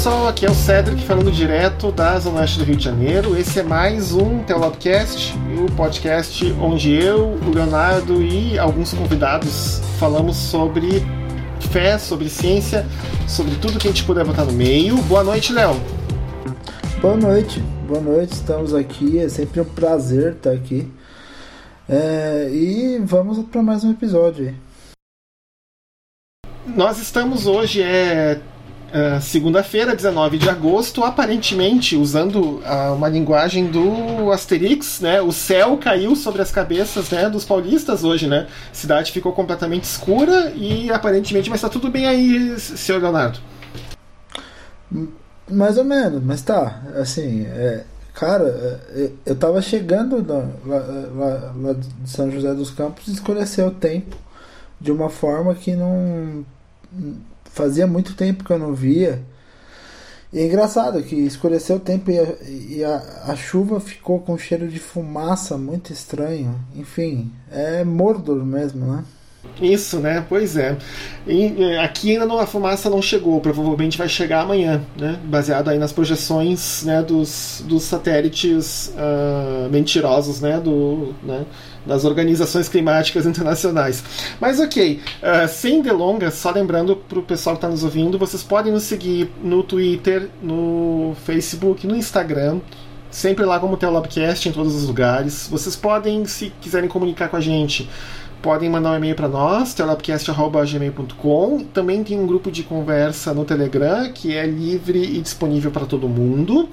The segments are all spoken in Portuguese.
pessoal, aqui é o Cedric falando direto da Zona Oeste do Rio de Janeiro. Esse é mais um Telobcast, o podcast onde eu, o Leonardo e alguns convidados falamos sobre fé, sobre ciência, sobre tudo que a gente puder botar no meio. Boa noite, Léo. Boa noite, boa noite, estamos aqui. É sempre um prazer estar aqui. É, e vamos para mais um episódio aí. Nós estamos hoje, é Uh, segunda-feira, 19 de agosto, aparentemente usando uh, uma linguagem do Asterix, né? O céu caiu sobre as cabeças né, dos paulistas hoje, né? A cidade ficou completamente escura e aparentemente, mas tá tudo bem aí, senhor Leonardo. Mais ou menos, mas tá, assim, é, cara, é, eu tava chegando lá, lá, lá de São José dos Campos e escureceu o tempo de uma forma que não fazia muito tempo que eu não via. E é engraçado que escureceu o tempo e, a, e a, a, chuva ficou com cheiro de fumaça muito estranho. Enfim, é Mordor mesmo, né? Isso, né? Pois é. E, é, aqui ainda não, a fumaça não chegou, provavelmente vai chegar amanhã, né? Baseado aí nas projeções né, dos, dos satélites uh, mentirosos, né? Do, né? Das organizações climáticas internacionais. Mas ok, uh, sem delongas, só lembrando para o pessoal que está nos ouvindo, vocês podem nos seguir no Twitter, no Facebook, no Instagram. Sempre lá como Telobcast em todos os lugares. Vocês podem, se quiserem comunicar com a gente, podem mandar um e-mail para nós, telopcast.gmail.com. Também tem um grupo de conversa no Telegram que é livre e disponível para todo mundo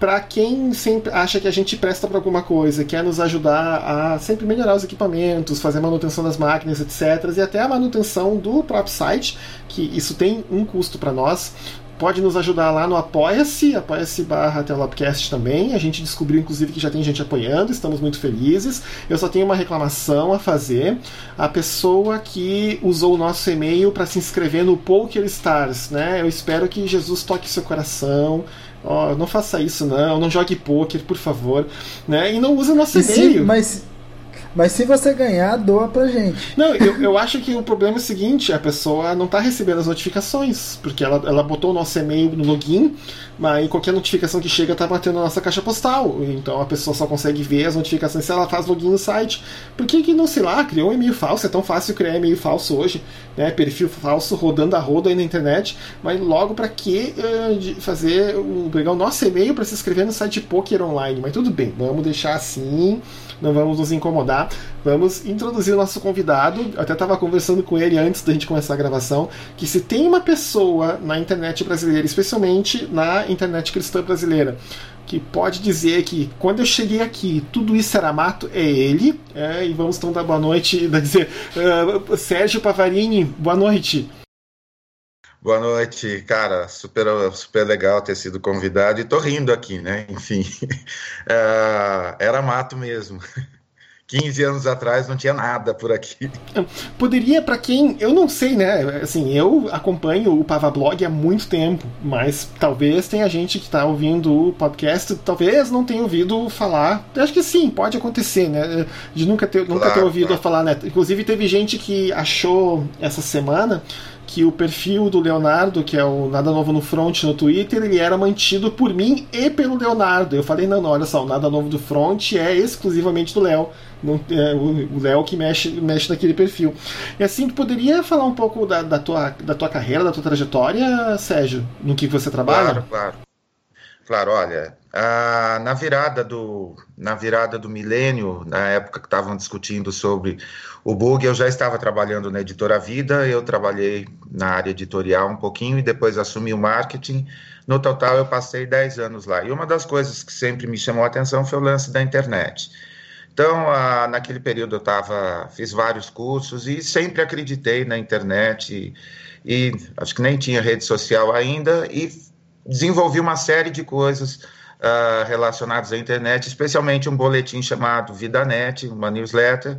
para quem sempre acha que a gente presta para alguma coisa, quer nos ajudar a sempre melhorar os equipamentos, fazer manutenção das máquinas, etc. E até a manutenção do próprio site, que isso tem um custo para nós. Pode nos ajudar lá no Apoia-se, apoia-se barra também. A gente descobriu, inclusive, que já tem gente apoiando, estamos muito felizes. Eu só tenho uma reclamação a fazer. A pessoa que usou o nosso e-mail para se inscrever no Poker Stars, né? Eu espero que Jesus toque seu coração Ó, oh, não faça isso não, não jogue poker, por favor, né? E não use nosso e-mail. Mas mas se você ganhar, doa pra gente. Não, eu, eu acho que o problema é o seguinte: a pessoa não tá recebendo as notificações, porque ela, ela botou o nosso e-mail no login, mas qualquer notificação que chega tá batendo na nossa caixa postal. Então a pessoa só consegue ver as notificações se ela faz login no site. Por que, que não, sei lá, criou um e-mail falso? É tão fácil criar e-mail falso hoje, né? Perfil falso rodando a roda aí na internet. Mas logo para que uh, fazer, uh, pegar o nosso e-mail para se inscrever no site Poker Online? Mas tudo bem, vamos deixar assim não vamos nos incomodar. Vamos introduzir o nosso convidado. Eu até estava conversando com ele antes da gente começar a gravação, que se tem uma pessoa na internet brasileira, especialmente na internet cristã brasileira, que pode dizer que quando eu cheguei aqui tudo isso era mato, é ele. É, e vamos então dar boa noite, dizer, uh, Sérgio Pavarini, boa noite. Boa noite, cara. Super, super legal ter sido convidado e tô rindo aqui, né? Enfim, uh, era mato mesmo. 15 anos atrás não tinha nada por aqui. Poderia, para quem. Eu não sei, né? Assim, eu acompanho o Pavablog há muito tempo, mas talvez tenha gente que está ouvindo o podcast, talvez não tenha ouvido falar. Eu acho que sim, pode acontecer, né? De nunca ter, claro, nunca ter ouvido claro. falar, né? Inclusive, teve gente que achou essa semana que o perfil do Leonardo, que é o Nada Novo no Front no Twitter, ele era mantido por mim e pelo Leonardo. Eu falei, não, não, olha só, o Nada Novo do Front é exclusivamente do Léo. É o Léo que mexe, mexe naquele perfil. E assim, tu poderia falar um pouco da, da, tua, da tua carreira, da tua trajetória, Sérgio, no que você trabalha? Claro, claro. Claro, olha, ah, na virada do na virada do milênio, na época que estavam discutindo sobre o bug, eu já estava trabalhando na editora Vida, eu trabalhei na área editorial um pouquinho e depois assumi o marketing. No total, eu passei 10 anos lá. E uma das coisas que sempre me chamou a atenção foi o lance da internet. Então, ah, naquele período eu tava, fiz vários cursos e sempre acreditei na internet e, e acho que nem tinha rede social ainda e desenvolvi uma série de coisas uh, relacionadas à internet, especialmente um boletim chamado VidaNet, uma newsletter,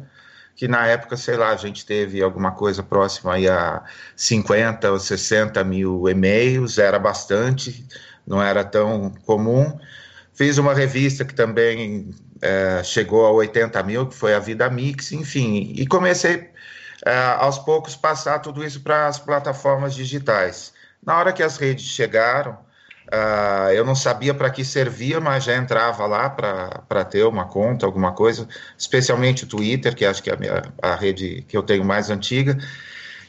que na época, sei lá, a gente teve alguma coisa próxima a 50 ou 60 mil e-mails, era bastante, não era tão comum. Fiz uma revista que também é, chegou a 80 mil, que foi a Vida Mix, enfim, e comecei é, aos poucos passar tudo isso para as plataformas digitais. Na hora que as redes chegaram, Uh, eu não sabia para que servia, mas já entrava lá para ter uma conta, alguma coisa, especialmente o Twitter, que acho que é a, minha, a rede que eu tenho mais antiga.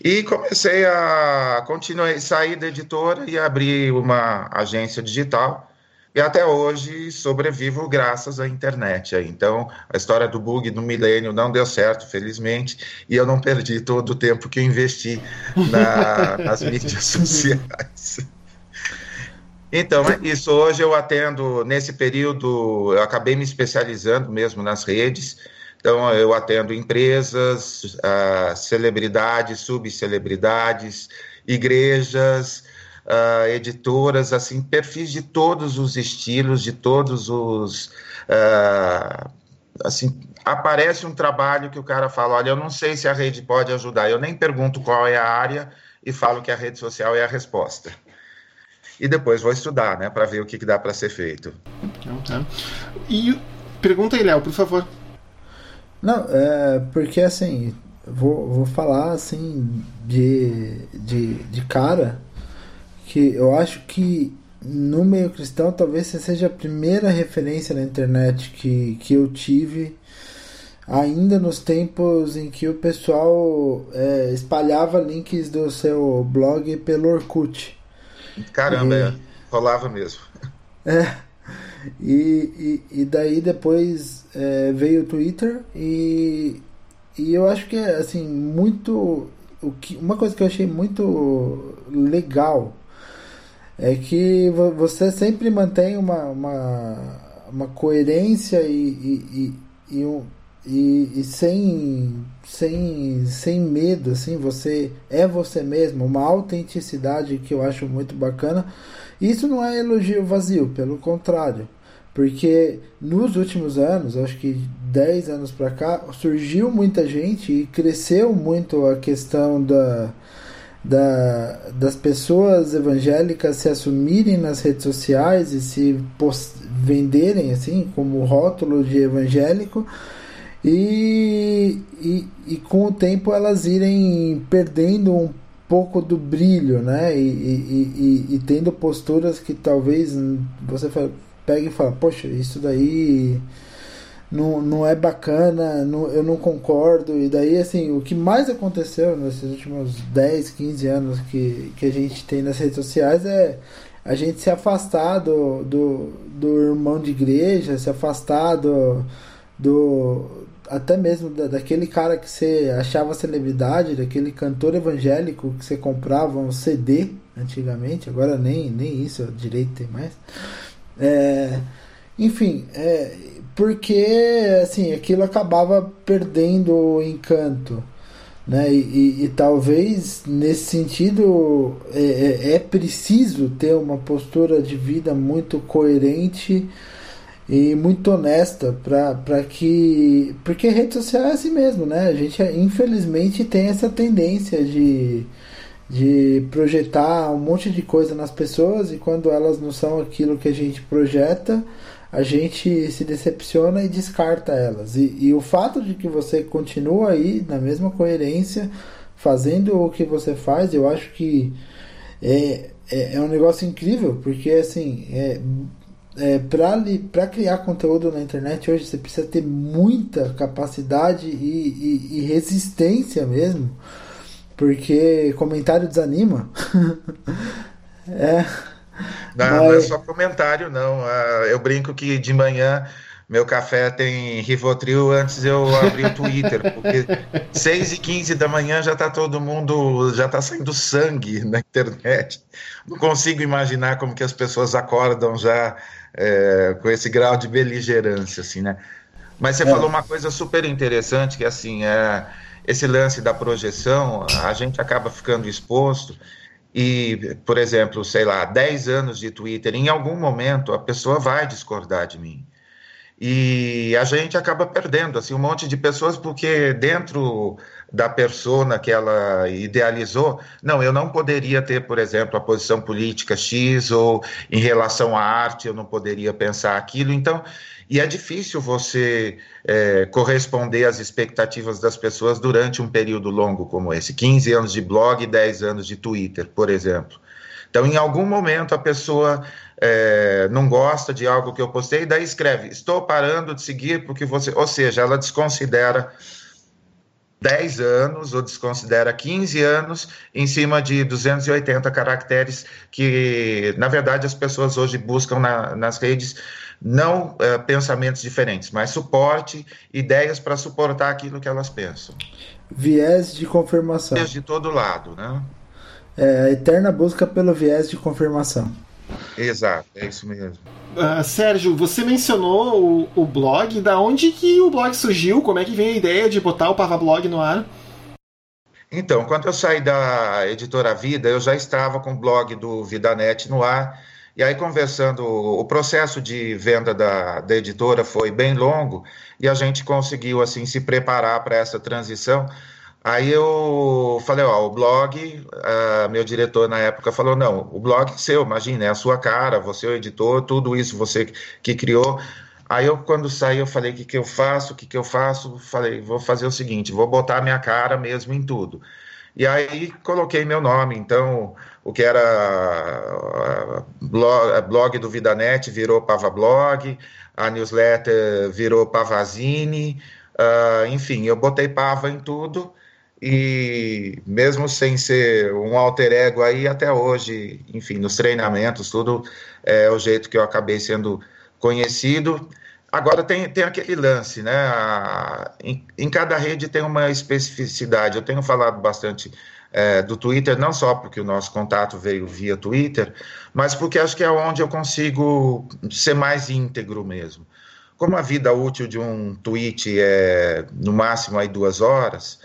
E comecei a continuar, sair da editora e abrir uma agência digital. E até hoje sobrevivo graças à internet. Então, a história do bug do milênio não deu certo, felizmente, e eu não perdi todo o tempo que eu investi na, nas mídias sociais. Então, é isso. Hoje eu atendo, nesse período, eu acabei me especializando mesmo nas redes. Então, eu atendo empresas, uh, celebridades, subcelebridades, igrejas, uh, editoras, assim, perfis de todos os estilos, de todos os. Uh, assim, aparece um trabalho que o cara fala: olha, eu não sei se a rede pode ajudar, eu nem pergunto qual é a área e falo que a rede social é a resposta e depois vou estudar, né, para ver o que, que dá para ser feito. Então, E pergunta aí, Léo, por favor. Não, é porque assim, vou, vou falar assim de, de, de cara que eu acho que no meio cristão talvez você seja a primeira referência na internet que, que eu tive ainda nos tempos em que o pessoal é, espalhava links do seu blog pelo Orkut. Caramba, e, é, rolava mesmo. É. E, e, e daí depois é, veio o Twitter e, e eu acho que é assim, muito. O que, uma coisa que eu achei muito legal é que você sempre mantém uma, uma, uma coerência e, e, e, e um, e, e, sem, sem, sem medo, assim, você é você mesmo, uma autenticidade que eu acho muito bacana. Isso não é elogio vazio, pelo contrário, porque nos últimos anos, acho que 10 anos para cá, surgiu muita gente e cresceu muito a questão da, da, das pessoas evangélicas se assumirem nas redes sociais e se venderem assim como rótulo de evangélico e, e, e com o tempo elas irem perdendo um pouco do brilho, né? E, e, e, e tendo posturas que talvez você pegue e fala, poxa, isso daí não, não é bacana, não, eu não concordo. E daí, assim, o que mais aconteceu nesses últimos 10, 15 anos que, que a gente tem nas redes sociais é a gente se afastar do, do, do irmão de igreja, se afastar do, do, até mesmo da, daquele cara que você achava celebridade, daquele cantor evangélico que você comprava um CD antigamente, agora nem, nem isso direito tem mais. É, enfim, é, porque assim, aquilo acabava perdendo o encanto. Né? E, e, e talvez nesse sentido é, é, é preciso ter uma postura de vida muito coerente e muito honesta para que porque rede social é assim mesmo né? A gente infelizmente tem essa tendência de de projetar um monte de coisa nas pessoas e quando elas não são aquilo que a gente projeta a gente se decepciona e descarta elas. E, e o fato de que você continua aí na mesma coerência fazendo o que você faz eu acho que é, é, é um negócio incrível porque assim é, é, para criar conteúdo na internet hoje você precisa ter muita capacidade e, e, e resistência mesmo, porque comentário desanima. é. Não, mas... não é só comentário, não. Ah, eu brinco que de manhã meu café tem Rivotril antes eu abrir o Twitter, porque 6 e 15 da manhã já está todo mundo, já está saindo sangue na internet. Não consigo imaginar como que as pessoas acordam já é, com esse grau de beligerância, assim, né? Mas você é. falou uma coisa super interessante, que assim, é, esse lance da projeção, a gente acaba ficando exposto e, por exemplo, sei lá, 10 anos de Twitter, em algum momento a pessoa vai discordar de mim. E a gente acaba perdendo assim um monte de pessoas porque dentro da persona que ela idealizou, não, eu não poderia ter, por exemplo, a posição política X ou em relação à arte eu não poderia pensar aquilo. Então, e é difícil você é, corresponder às expectativas das pessoas durante um período longo como esse, 15 anos de blog e 10 anos de Twitter, por exemplo. Então, em algum momento, a pessoa é, não gosta de algo que eu postei, e daí escreve: Estou parando de seguir porque você. Ou seja, ela desconsidera 10 anos ou desconsidera 15 anos em cima de 280 caracteres que, na verdade, as pessoas hoje buscam na, nas redes não é, pensamentos diferentes, mas suporte, ideias para suportar aquilo que elas pensam. Viés de confirmação. Viés de todo lado, né? É a eterna busca pelo viés de confirmação. Exato, é isso mesmo. Uh, Sérgio, você mencionou o, o, blog. Da onde que o blog surgiu? Como é que vem a ideia de botar o Pavablog no ar? Então, quando eu saí da editora Vida, eu já estava com o blog do VidaNet no ar e aí, conversando, o processo de venda da, da editora foi bem longo e a gente conseguiu, assim, se preparar para essa transição. Aí eu falei, ó, o blog, meu diretor na época falou, não, o blog é seu, imagina, é a sua cara, você é o editor, tudo isso você que criou. Aí eu, quando saí, eu falei, o que, que eu faço, o que, que eu faço? Falei, vou fazer o seguinte, vou botar minha cara mesmo em tudo. E aí coloquei meu nome, então o que era blog, blog do VidaNet virou Pavablog, a newsletter virou Pavazine, uh, enfim, eu botei Pava em tudo e mesmo sem ser um alter ego aí, até hoje, enfim, nos treinamentos, tudo é o jeito que eu acabei sendo conhecido. Agora tem, tem aquele lance, né? A, em, em, cada rede tem uma especificidade. Eu tenho falado bastante é, do Twitter, não só porque o nosso contato veio via Twitter, mas porque acho que é onde eu consigo ser mais íntegro mesmo. Como a vida útil de um tweet é no máximo aí duas horas,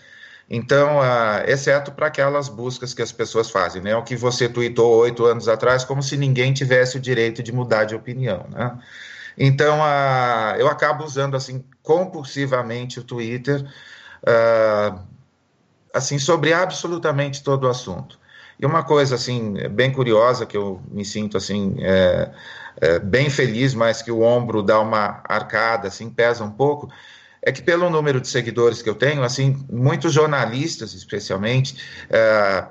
então, uh, exceto para aquelas buscas que as pessoas fazem, né? O que você tweetou oito anos atrás, como se ninguém tivesse o direito de mudar de opinião, né? Então, uh, eu acabo usando assim compulsivamente o Twitter. Uh, assim, sobre absolutamente todo o assunto. E uma coisa, assim, bem curiosa, que eu me sinto, assim, é, é, bem feliz, mas que o ombro dá uma arcada, assim, pesa um pouco, é que pelo número de seguidores que eu tenho, assim, muitos jornalistas, especialmente, é,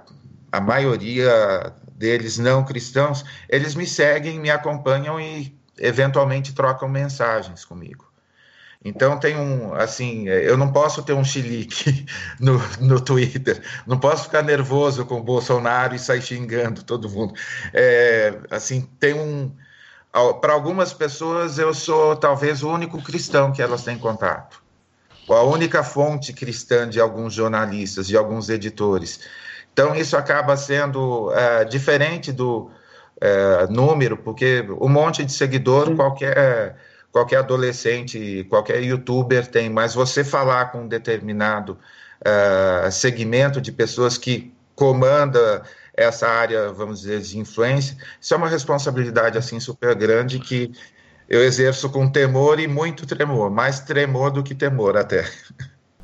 a maioria deles não cristãos, eles me seguem, me acompanham e eventualmente trocam mensagens comigo. Então tem um, assim, eu não posso ter um chilique no, no Twitter, não posso ficar nervoso com o Bolsonaro e sair xingando todo mundo. É, assim, tem um, para algumas pessoas eu sou talvez o único cristão que elas têm contato, ou a única fonte cristã de alguns jornalistas, de alguns editores. Então isso acaba sendo é, diferente do é, número, porque um monte de seguidor qualquer qualquer adolescente, qualquer youtuber tem, mas você falar com um determinado uh, segmento de pessoas que comanda essa área, vamos dizer, de influência, isso é uma responsabilidade assim super grande que eu exerço com temor e muito tremor, mais tremor do que temor até.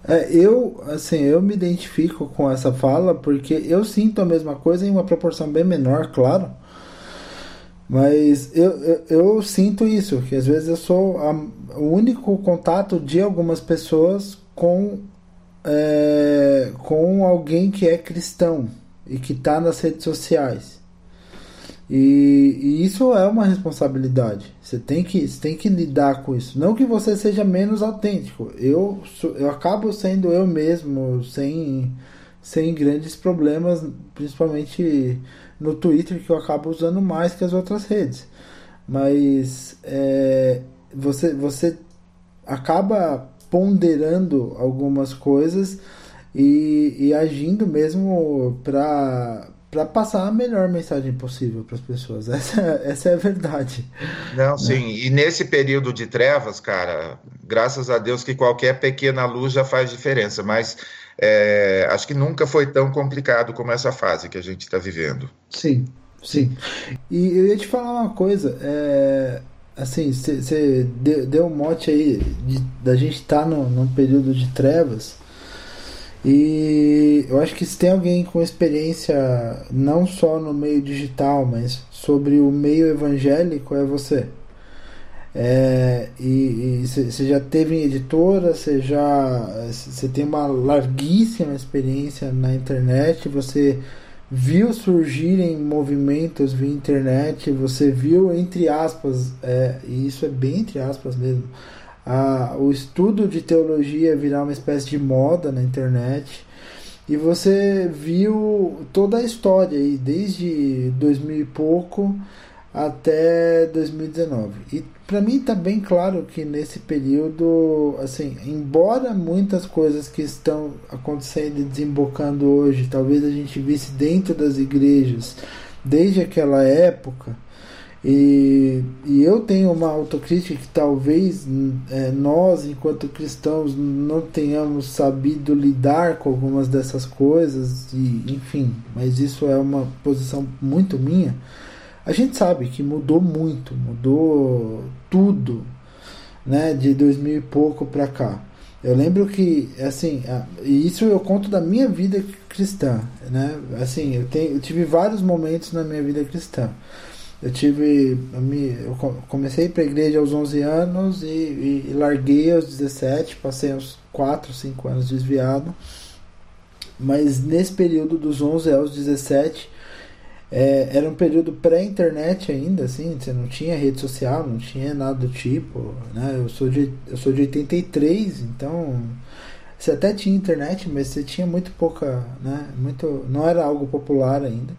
É, eu, assim, eu me identifico com essa fala porque eu sinto a mesma coisa em uma proporção bem menor, claro. Mas eu, eu, eu, sinto isso, que às vezes eu sou a, o único contato de algumas pessoas com, é, com alguém que é cristão e que está nas redes sociais. E, e, isso é uma responsabilidade. Você tem, que, você tem que lidar com isso. Não que você seja menos autêntico. Eu, eu acabo sendo eu mesmo, sem, sem grandes problemas, principalmente no Twitter, que eu acabo usando mais que as outras redes. Mas é, você, você acaba ponderando algumas coisas e, e agindo mesmo para para passar a melhor mensagem possível para as pessoas. Essa, essa é a verdade. Não, né? sim. E nesse período de trevas, cara, graças a Deus que qualquer pequena luz já faz diferença. Mas é, acho que nunca foi tão complicado como essa fase que a gente está vivendo. Sim, sim. E eu ia te falar uma coisa, é, assim, você deu um mote aí de, da gente estar tá no, num período de trevas. E eu acho que se tem alguém com experiência não só no meio digital, mas sobre o meio evangélico, é você. É, e você já teve em editora, você já você tem uma larguíssima experiência na internet, você viu surgirem movimentos via internet, você viu, entre aspas, é, e isso é bem entre aspas mesmo, a, o estudo de teologia virar uma espécie de moda na internet. E você viu toda a história aí, desde 2000 e pouco até 2019. E para mim está bem claro que nesse período, assim, embora muitas coisas que estão acontecendo e desembocando hoje, talvez a gente visse dentro das igrejas desde aquela época, e, e eu tenho uma autocrítica que talvez é, nós, enquanto cristãos, não tenhamos sabido lidar com algumas dessas coisas, e enfim, mas isso é uma posição muito minha a gente sabe que mudou muito, mudou tudo, né, de 2000 e pouco para cá. Eu lembro que, assim, e isso eu conto da minha vida cristã, né? Assim, eu, tenho, eu tive vários momentos na minha vida cristã. Eu tive, eu comecei para a igreja aos 11 anos e, e, e, larguei aos 17, passei uns 4, 5 anos desviado. Mas nesse período dos 11 aos 17, é, era um período pré-internet ainda, assim, você não tinha rede social, não tinha nada do tipo, né? Eu sou de, eu sou de 83, então você até tinha internet, mas você tinha muito pouca, né? Muito, não era algo popular ainda.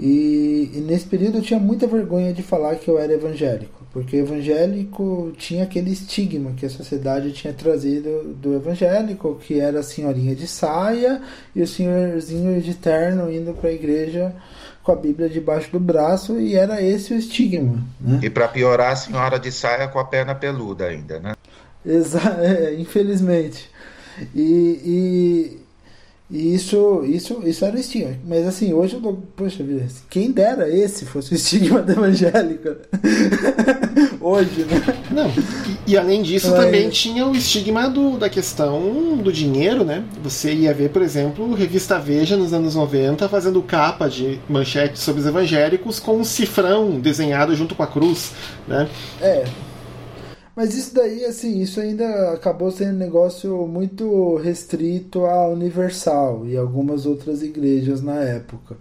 E, e, nesse período eu tinha muita vergonha de falar que eu era evangélico, porque evangélico tinha aquele estigma que a sociedade tinha trazido do evangélico, que era a senhorinha de saia e o senhorzinho de terno indo para a igreja com a Bíblia debaixo do braço e era esse o estigma. Né? E para piorar, a senhora de saia com a perna peluda ainda, né? Exa é, infelizmente. E, e isso, isso, isso era o estigma. Mas assim, hoje eu dou, poxa vida, quem dera esse fosse o estigma da evangélica. hoje, né? Não, e, e além disso Mas... também tinha o estigma do, da questão do dinheiro, né? Você ia ver, por exemplo, revista Veja nos anos 90 fazendo capa de manchete sobre os evangélicos com um cifrão desenhado junto com a cruz, né? É, mas isso daí, assim, isso ainda acabou sendo um negócio muito restrito à Universal e algumas outras igrejas na época.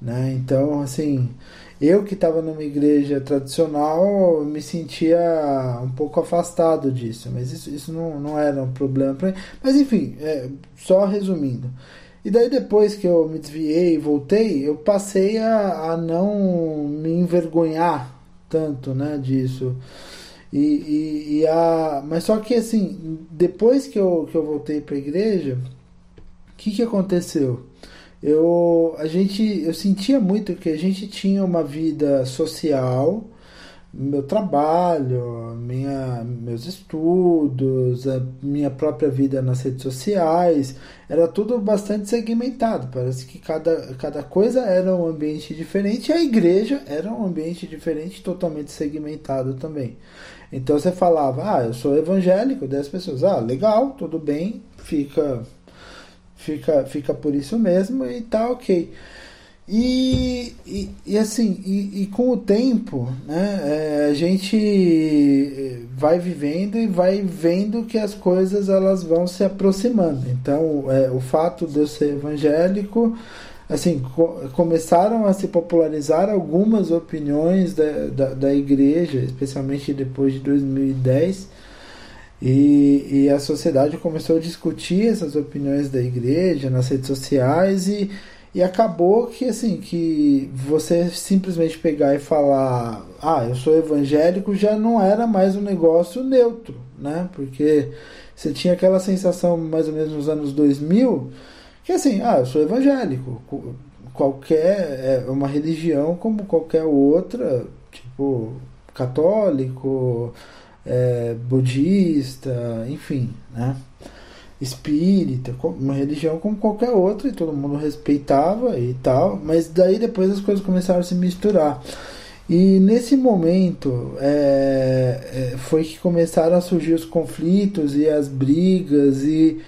Né? Então, assim, eu que estava numa igreja tradicional me sentia um pouco afastado disso, mas isso, isso não, não era um problema para mim. Mas enfim, é, só resumindo. E daí depois que eu me desviei e voltei, eu passei a, a não me envergonhar tanto né, disso. E, e, e, a, mas só que assim, depois que eu, que eu voltei para a igreja, o que, que aconteceu? Eu, a gente, eu sentia muito que a gente tinha uma vida social, meu trabalho, minha, meus estudos, a minha própria vida nas redes sociais, era tudo bastante segmentado. Parece que cada, cada coisa era um ambiente diferente e a igreja era um ambiente diferente, totalmente segmentado também. Então você falava, ah, eu sou evangélico, 10 pessoas, ah, legal, tudo bem, fica, fica, fica por isso mesmo e tá ok. E, e, e assim, e, e, com o tempo, né, é, a gente vai vivendo e vai vendo que as coisas elas vão se aproximando. Então, é, o fato de eu ser evangélico assim, co começaram a se popularizar algumas opiniões da, da, da, igreja, especialmente depois de 2010, e, e a sociedade começou a discutir essas opiniões da igreja nas redes sociais e, e acabou que assim que você simplesmente pegar e falar ah eu sou evangélico já não era mais um negócio neutro né? Porque você tinha aquela sensação mais ou menos nos anos 2000 que assim, ah, eu sou evangélico. Qualquer. É uma religião como qualquer outra, tipo, católico, é, budista, enfim, né? Espírita, uma religião como qualquer outra, e todo mundo respeitava e tal, mas daí depois as coisas começaram a se misturar. E nesse momento é, é, foi que começaram a surgir os conflitos e as brigas e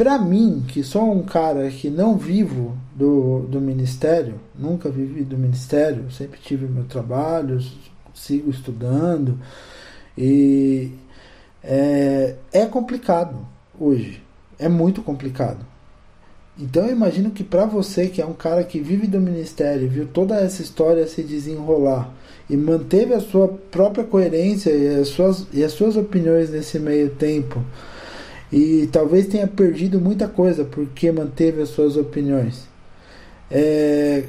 para mim, que sou um cara que não vivo do, do ministério, nunca vivi do ministério, sempre tive meu trabalho, sigo estudando, e é, é complicado hoje, é muito complicado. Então eu imagino que para você, que é um cara que vive do ministério, viu toda essa história se desenrolar e manteve a sua própria coerência e as suas, e as suas opiniões nesse meio tempo, e talvez tenha perdido muita coisa porque manteve as suas opiniões. É,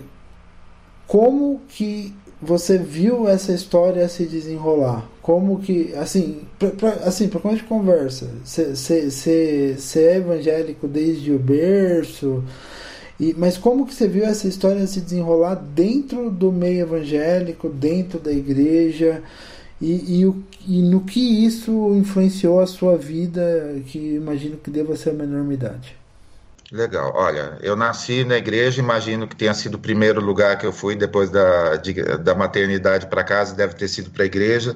como que você viu essa história se desenrolar? Como que, assim, pra, pra, assim, para quando a gente conversa, você é evangélico desde o berço, e, mas como que você viu essa história se desenrolar dentro do meio evangélico, dentro da igreja, e, e, e no que isso influenciou a sua vida, que imagino que deva ser uma enormidade? Legal. Olha, eu nasci na igreja, imagino que tenha sido o primeiro lugar que eu fui depois da, de, da maternidade para casa, deve ter sido para a igreja.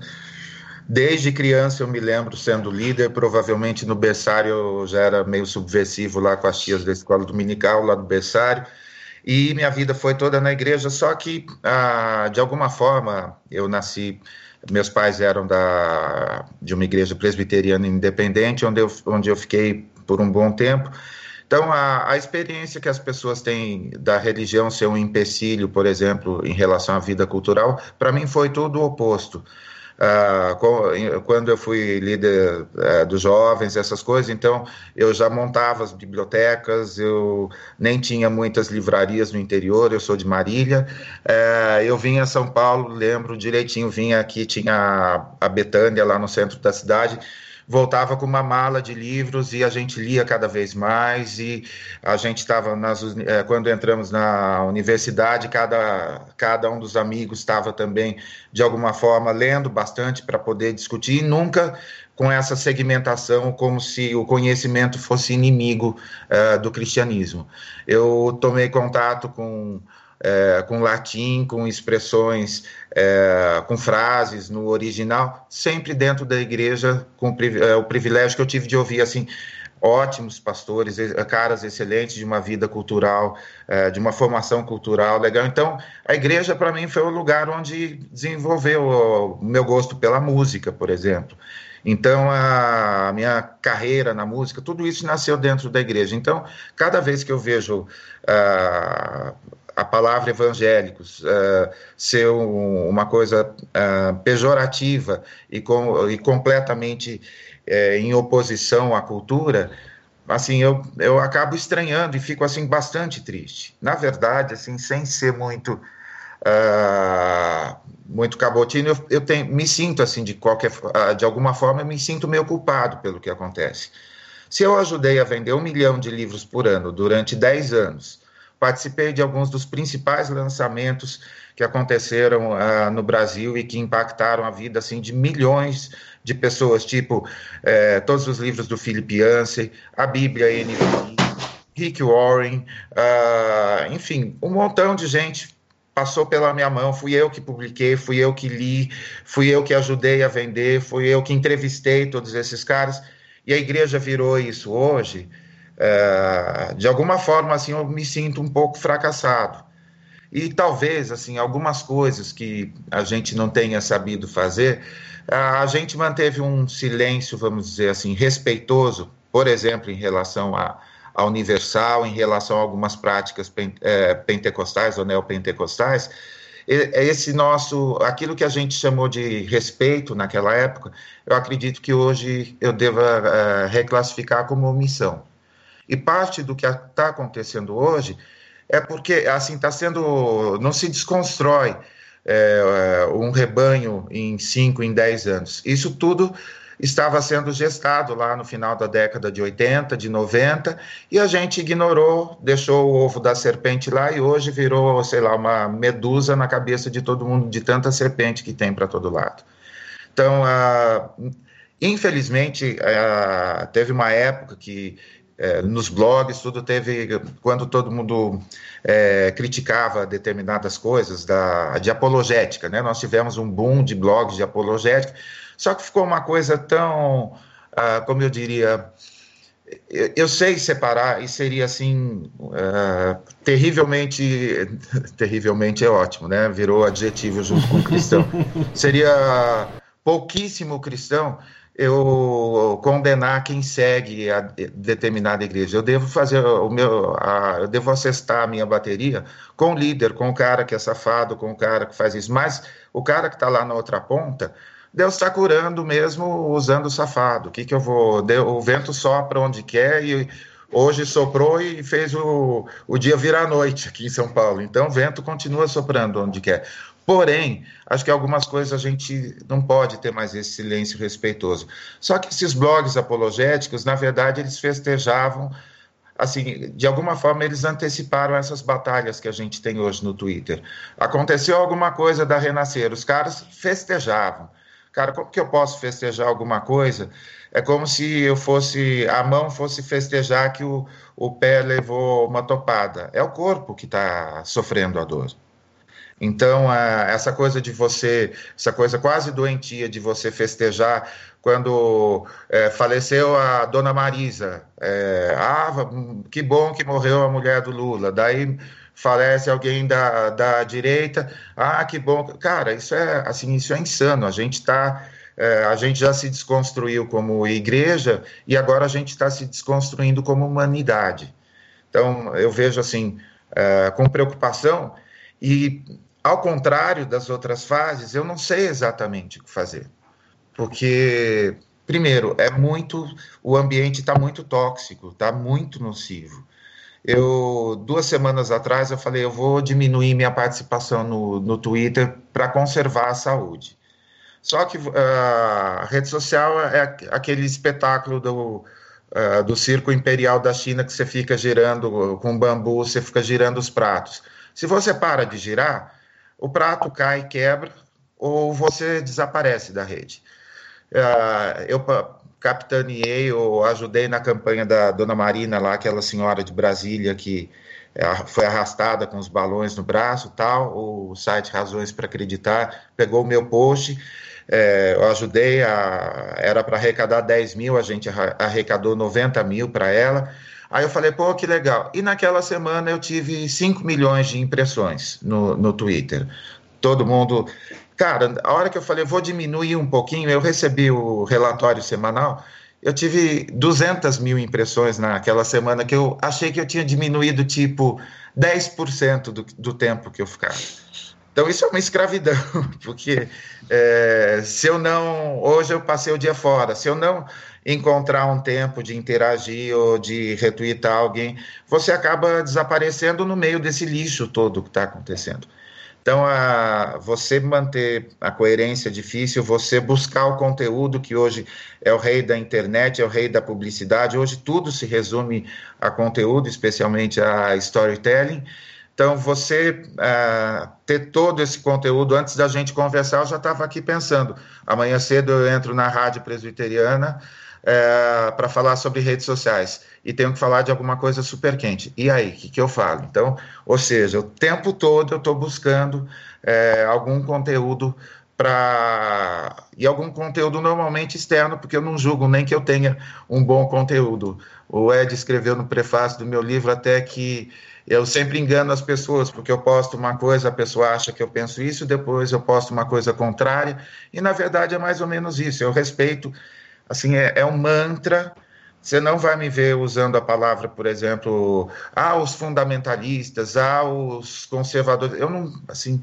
Desde criança eu me lembro sendo líder, provavelmente no berçário eu já era meio subversivo lá com as tias da escola dominical, lá do berçário. E minha vida foi toda na igreja, só que ah, de alguma forma eu nasci. Meus pais eram da, de uma igreja presbiteriana independente, onde eu, onde eu fiquei por um bom tempo. Então, a, a experiência que as pessoas têm da religião ser um empecilho, por exemplo, em relação à vida cultural, para mim foi tudo o oposto. Uh, quando eu fui líder uh, dos jovens, essas coisas, então eu já montava as bibliotecas, eu nem tinha muitas livrarias no interior, eu sou de Marília. Uh, eu vinha a São Paulo, lembro direitinho, vinha aqui, tinha a Betânia lá no centro da cidade voltava com uma mala de livros e a gente lia cada vez mais e a gente estava nas é, quando entramos na universidade cada cada um dos amigos estava também de alguma forma lendo bastante para poder discutir e nunca com essa segmentação como se o conhecimento fosse inimigo uh, do cristianismo. Eu tomei contato com é, com latim, com expressões, é, com frases no original, sempre dentro da igreja, com é, o privilégio que eu tive de ouvir assim ótimos pastores, caras excelentes de uma vida cultural, de uma formação cultural legal. Então, a igreja para mim foi o lugar onde desenvolveu o meu gosto pela música, por exemplo. Então, a minha carreira na música, tudo isso nasceu dentro da igreja. Então, cada vez que eu vejo uh, a palavra evangélicos uh, ser um, uma coisa uh, pejorativa e, com, e completamente uh, em oposição à cultura, assim, eu, eu acabo estranhando e fico, assim, bastante triste. Na verdade, assim, sem ser muito... muito cabotino, eu, eu tenho, me sinto assim de qualquer, de alguma forma, eu me sinto meio culpado pelo que acontece. Se eu ajudei a vender um milhão de livros por ano durante 10 anos, participei de alguns dos principais lançamentos que aconteceram uh, no Brasil e que impactaram a vida assim de milhões de pessoas, tipo eh, todos os livros do Philip Yancey, a Bíblia NVI, Rick Warren, uh, enfim, um montão de gente passou pela minha mão, fui eu que publiquei, fui eu que li, fui eu que ajudei a vender, fui eu que entrevistei todos esses caras, e a igreja virou isso. Hoje, é, de alguma forma, assim, eu me sinto um pouco fracassado. E talvez, assim, algumas coisas que a gente não tenha sabido fazer, a gente manteve um silêncio, vamos dizer assim, respeitoso, por exemplo, em relação a, a Universal, em relação a algumas práticas é, pentecostais ou neopentecostais, esse nosso, aquilo que a gente chamou de respeito naquela época, eu acredito que hoje eu deva é, reclassificar como omissão. E parte do que está acontecendo hoje é porque assim está sendo, não se desconstrói é, um rebanho em 5, em 10 anos. Isso tudo estava sendo gestado lá no final da década de 80, de 90, e a gente ignorou, deixou o ovo da serpente lá e hoje virou, sei lá, uma medusa na cabeça de todo mundo, de tanta serpente que tem para todo lado. Então, ah, infelizmente, ah, teve uma época que é, nos blogs, tudo teve. Quando todo mundo é, criticava determinadas coisas da, de apologética, né? Nós tivemos um boom de blogs de apologética, só que ficou uma coisa tão, ah, como eu diria. Eu, eu sei separar e seria assim uh, terrivelmente terrivelmente é ótimo, né? Virou adjetivo junto com cristão. seria pouquíssimo cristão eu condenar quem segue a determinada igreja. Eu devo fazer o meu, a, eu devo acessar a minha bateria com o líder, com o cara que é safado, com o cara que faz isso. Mas o cara que está lá na outra ponta, Deus está curando mesmo usando o safado. O que que eu vou? O vento sopra onde quer e hoje soprou e fez o, o dia virar noite aqui em São Paulo. Então o vento continua soprando onde quer. Porém, acho que algumas coisas a gente não pode ter mais esse silêncio respeitoso. Só que esses blogs apologéticos, na verdade, eles festejavam, assim, de alguma forma eles anteciparam essas batalhas que a gente tem hoje no Twitter. Aconteceu alguma coisa da Renascer, os caras festejavam. Cara, como que eu posso festejar alguma coisa? É como se eu fosse, a mão fosse festejar que o, o pé levou uma topada. É o corpo que está sofrendo a dor. Então, essa coisa de você, essa coisa quase doentia de você festejar quando é, faleceu a dona Marisa. É, ah, que bom que morreu a mulher do Lula. Daí falece alguém da, da direita. Ah, que bom. Cara, isso é assim, isso é insano. A gente está. É, a gente já se desconstruiu como igreja e agora a gente está se desconstruindo como humanidade. Então, eu vejo assim, é, com preocupação e ao contrário das outras fases, eu não sei exatamente o que fazer. Porque, primeiro, é muito. O ambiente está muito tóxico, está muito nocivo. Eu, duas semanas atrás, eu falei, eu vou diminuir minha participação no, no Twitter para conservar a saúde. Só que ah, a rede social é aquele espetáculo do, uh, do circo imperial da China que você fica girando com bambu, você fica girando os pratos. Se você para de girar, o prato cai, e quebra, ou você desaparece da rede. Uh, eu capitaneei ou ajudei na campanha da Dona Marina, lá, aquela senhora de Brasília que é, foi arrastada com os balões no braço tal, o site Razões para Acreditar pegou o meu post, é, eu ajudei, a, era para arrecadar 10 mil, a gente arrecadou 90 mil para ela, Aí eu falei, pô, que legal. E naquela semana eu tive 5 milhões de impressões no, no Twitter. Todo mundo. Cara, a hora que eu falei, vou diminuir um pouquinho, eu recebi o relatório semanal. Eu tive 200 mil impressões naquela semana que eu achei que eu tinha diminuído tipo 10% do, do tempo que eu ficava. Então isso é uma escravidão, porque é, se eu não. Hoje eu passei o dia fora, se eu não encontrar um tempo de interagir ou de retweetar alguém, você acaba desaparecendo no meio desse lixo todo que está acontecendo. Então, a, você manter a coerência é difícil, você buscar o conteúdo que hoje é o rei da internet, é o rei da publicidade, hoje tudo se resume a conteúdo, especialmente a storytelling. Então, você uh, ter todo esse conteúdo, antes da gente conversar, eu já estava aqui pensando. Amanhã cedo eu entro na Rádio Presbiteriana, é, para falar sobre redes sociais e tenho que falar de alguma coisa super quente. E aí, o que, que eu falo? Então, ou seja, o tempo todo eu estou buscando é, algum conteúdo para. E algum conteúdo normalmente externo, porque eu não julgo nem que eu tenha um bom conteúdo. O Ed escreveu no prefácio do meu livro até que eu sempre engano as pessoas, porque eu posto uma coisa, a pessoa acha que eu penso isso, depois eu posto uma coisa contrária, e na verdade é mais ou menos isso. Eu respeito assim, é, é um mantra. Você não vai me ver usando a palavra, por exemplo, ah, os fundamentalistas, ah, os conservadores. Eu não, assim,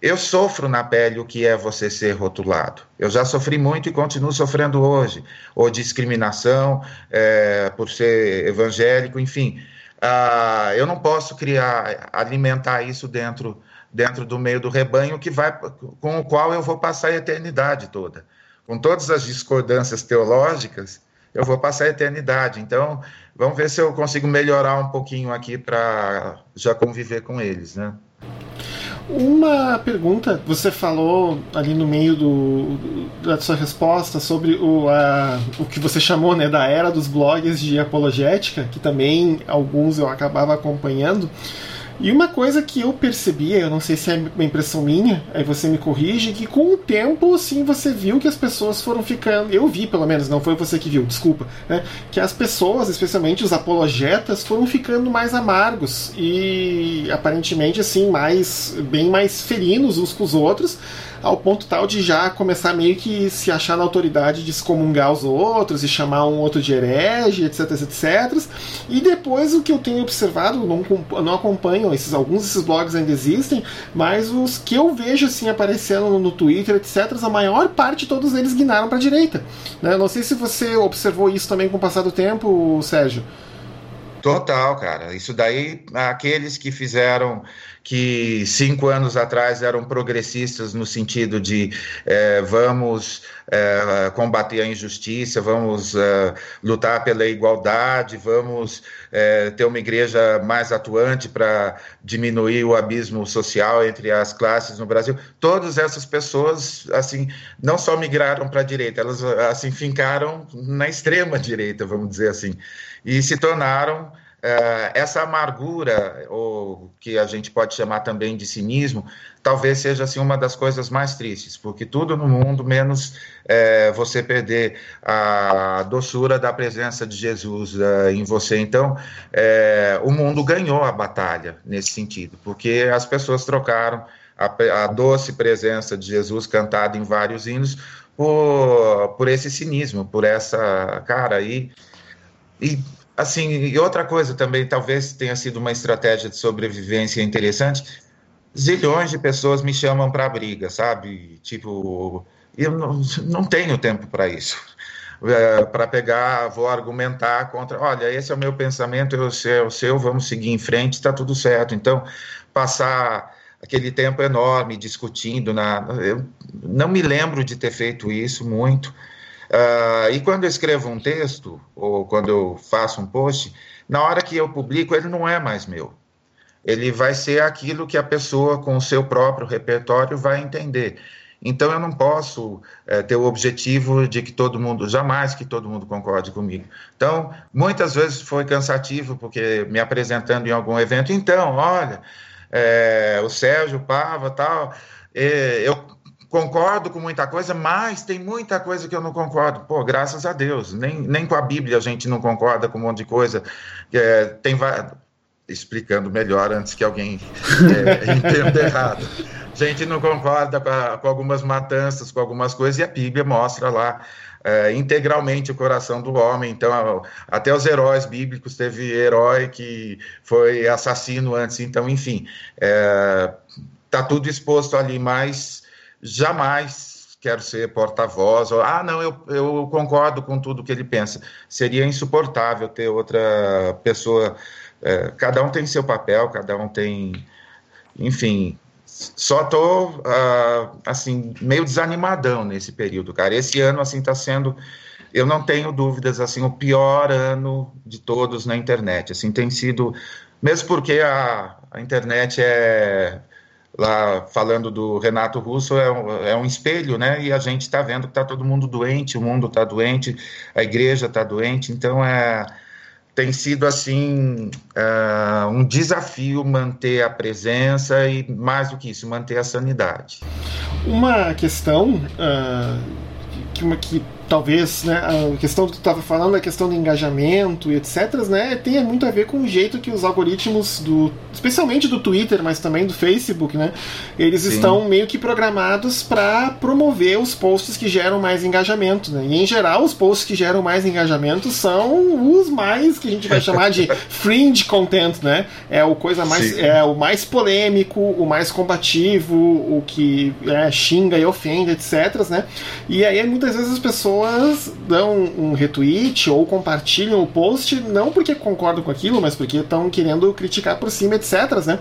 eu sofro na pele o que é você ser rotulado. Eu já sofri muito e continuo sofrendo hoje. Ou discriminação é, por ser evangélico, enfim. Ah, eu não posso criar, alimentar isso dentro, dentro do meio do rebanho que vai, com o qual eu vou passar a eternidade toda com todas as discordâncias teológicas, eu vou passar a eternidade. Então, vamos ver se eu consigo melhorar um pouquinho aqui para já conviver com eles, né? Uma pergunta, você falou ali no meio do, da sua resposta sobre o, a, o que você chamou né, da era dos blogs de apologética, que também alguns eu acabava acompanhando. E uma coisa que eu percebia, eu não sei se é uma impressão minha, aí você me corrige, que com o tempo, sim, você viu que as pessoas foram ficando. Eu vi, pelo menos, não foi você que viu, desculpa. Né? Que as pessoas, especialmente os apologetas, foram ficando mais amargos e aparentemente, assim, mais bem mais felinos uns com os outros ao ponto tal de já começar meio que se achar na autoridade de excomungar os outros e chamar um outro de herege, etc, etc. E depois o que eu tenho observado, não, não acompanho, esses, alguns desses blogs ainda existem, mas os que eu vejo assim aparecendo no Twitter, etc., a maior parte todos eles guinaram para a direita. Né? Não sei se você observou isso também com o passar do tempo, Sérgio. Total, cara. Isso daí, aqueles que fizeram que cinco anos atrás eram progressistas no sentido de é, vamos é, combater a injustiça, vamos é, lutar pela igualdade, vamos ter uma igreja mais atuante para diminuir o abismo social entre as classes no Brasil. Todas essas pessoas, assim, não só migraram para a direita, elas assim fincaram na extrema direita, vamos dizer assim, e se tornaram é, essa amargura, ou que a gente pode chamar também de cinismo, talvez seja assim uma das coisas mais tristes, porque tudo no mundo, menos é, você perder a doçura da presença de Jesus é, em você. Então, o mundo ganhou a batalha nesse sentido, porque as pessoas trocaram a, a doce presença de Jesus cantada em vários hinos por, por esse cinismo, por essa cara aí. Assim, e outra coisa também, talvez tenha sido uma estratégia de sobrevivência interessante. Zilhões de pessoas me chamam para briga, sabe? Tipo, eu não, não tenho tempo para isso. É, para pegar, vou argumentar contra. Olha, esse é o meu pensamento, eu sei, o seu, vamos seguir em frente, está tudo certo. Então, passar aquele tempo enorme discutindo, na, eu não me lembro de ter feito isso muito. Uh, e quando eu escrevo um texto, ou quando eu faço um post, na hora que eu publico, ele não é mais meu. Ele vai ser aquilo que a pessoa, com o seu próprio repertório, vai entender. Então, eu não posso é, ter o objetivo de que todo mundo, jamais que todo mundo concorde comigo. Então, muitas vezes foi cansativo, porque me apresentando em algum evento, então, olha, é, o Sérgio Pava, tal, é, eu concordo com muita coisa, mas tem muita coisa que eu não concordo. Pô, graças a Deus, nem, nem com a Bíblia a gente não concorda com um monte de coisa. É, tem explicando melhor antes que alguém é, entenda errado. A gente não concorda com, a, com, algumas matanças, com algumas coisas, e a Bíblia mostra lá é, integralmente o coração do homem. Então, até os heróis bíblicos, teve herói que foi assassino antes. Então, enfim, está é, tudo exposto ali, mas jamais quero ser porta-voz, ou, ah, não, eu, eu concordo com tudo que ele pensa. Seria insuportável ter outra pessoa. É, cada um tem seu papel, cada um tem. Enfim, só tô, uh, assim, meio desanimadão nesse período, cara. Esse ano, assim, tá sendo. Eu não tenho dúvidas, assim, o pior ano de todos na internet. Assim, tem sido. Mesmo porque a, a internet é lá falando do Renato Russo, é um, é um espelho, né? E a gente está vendo que está todo mundo doente, o mundo está doente, a igreja está doente, então é tem sido assim é, um desafio manter a presença e mais do que isso manter a sanidade. Uma questão uh, que, que talvez né, a questão que tu estava falando, a questão do engajamento e etc, né, tenha muito a ver com o jeito que os algoritmos do, especialmente do Twitter, mas também do Facebook, né, eles Sim. estão meio que programados para promover os posts que geram mais engajamento, né? E em geral, os posts que geram mais engajamento são os mais que a gente vai chamar de fringe content, né? É o coisa mais Sim. é o mais polêmico, o mais combativo, o que é, xinga e ofende, etc, né? E aí muitas vezes as pessoas pessoas dão um retweet ou compartilham o post, não porque concordam com aquilo, mas porque estão querendo criticar por cima, etc. Né?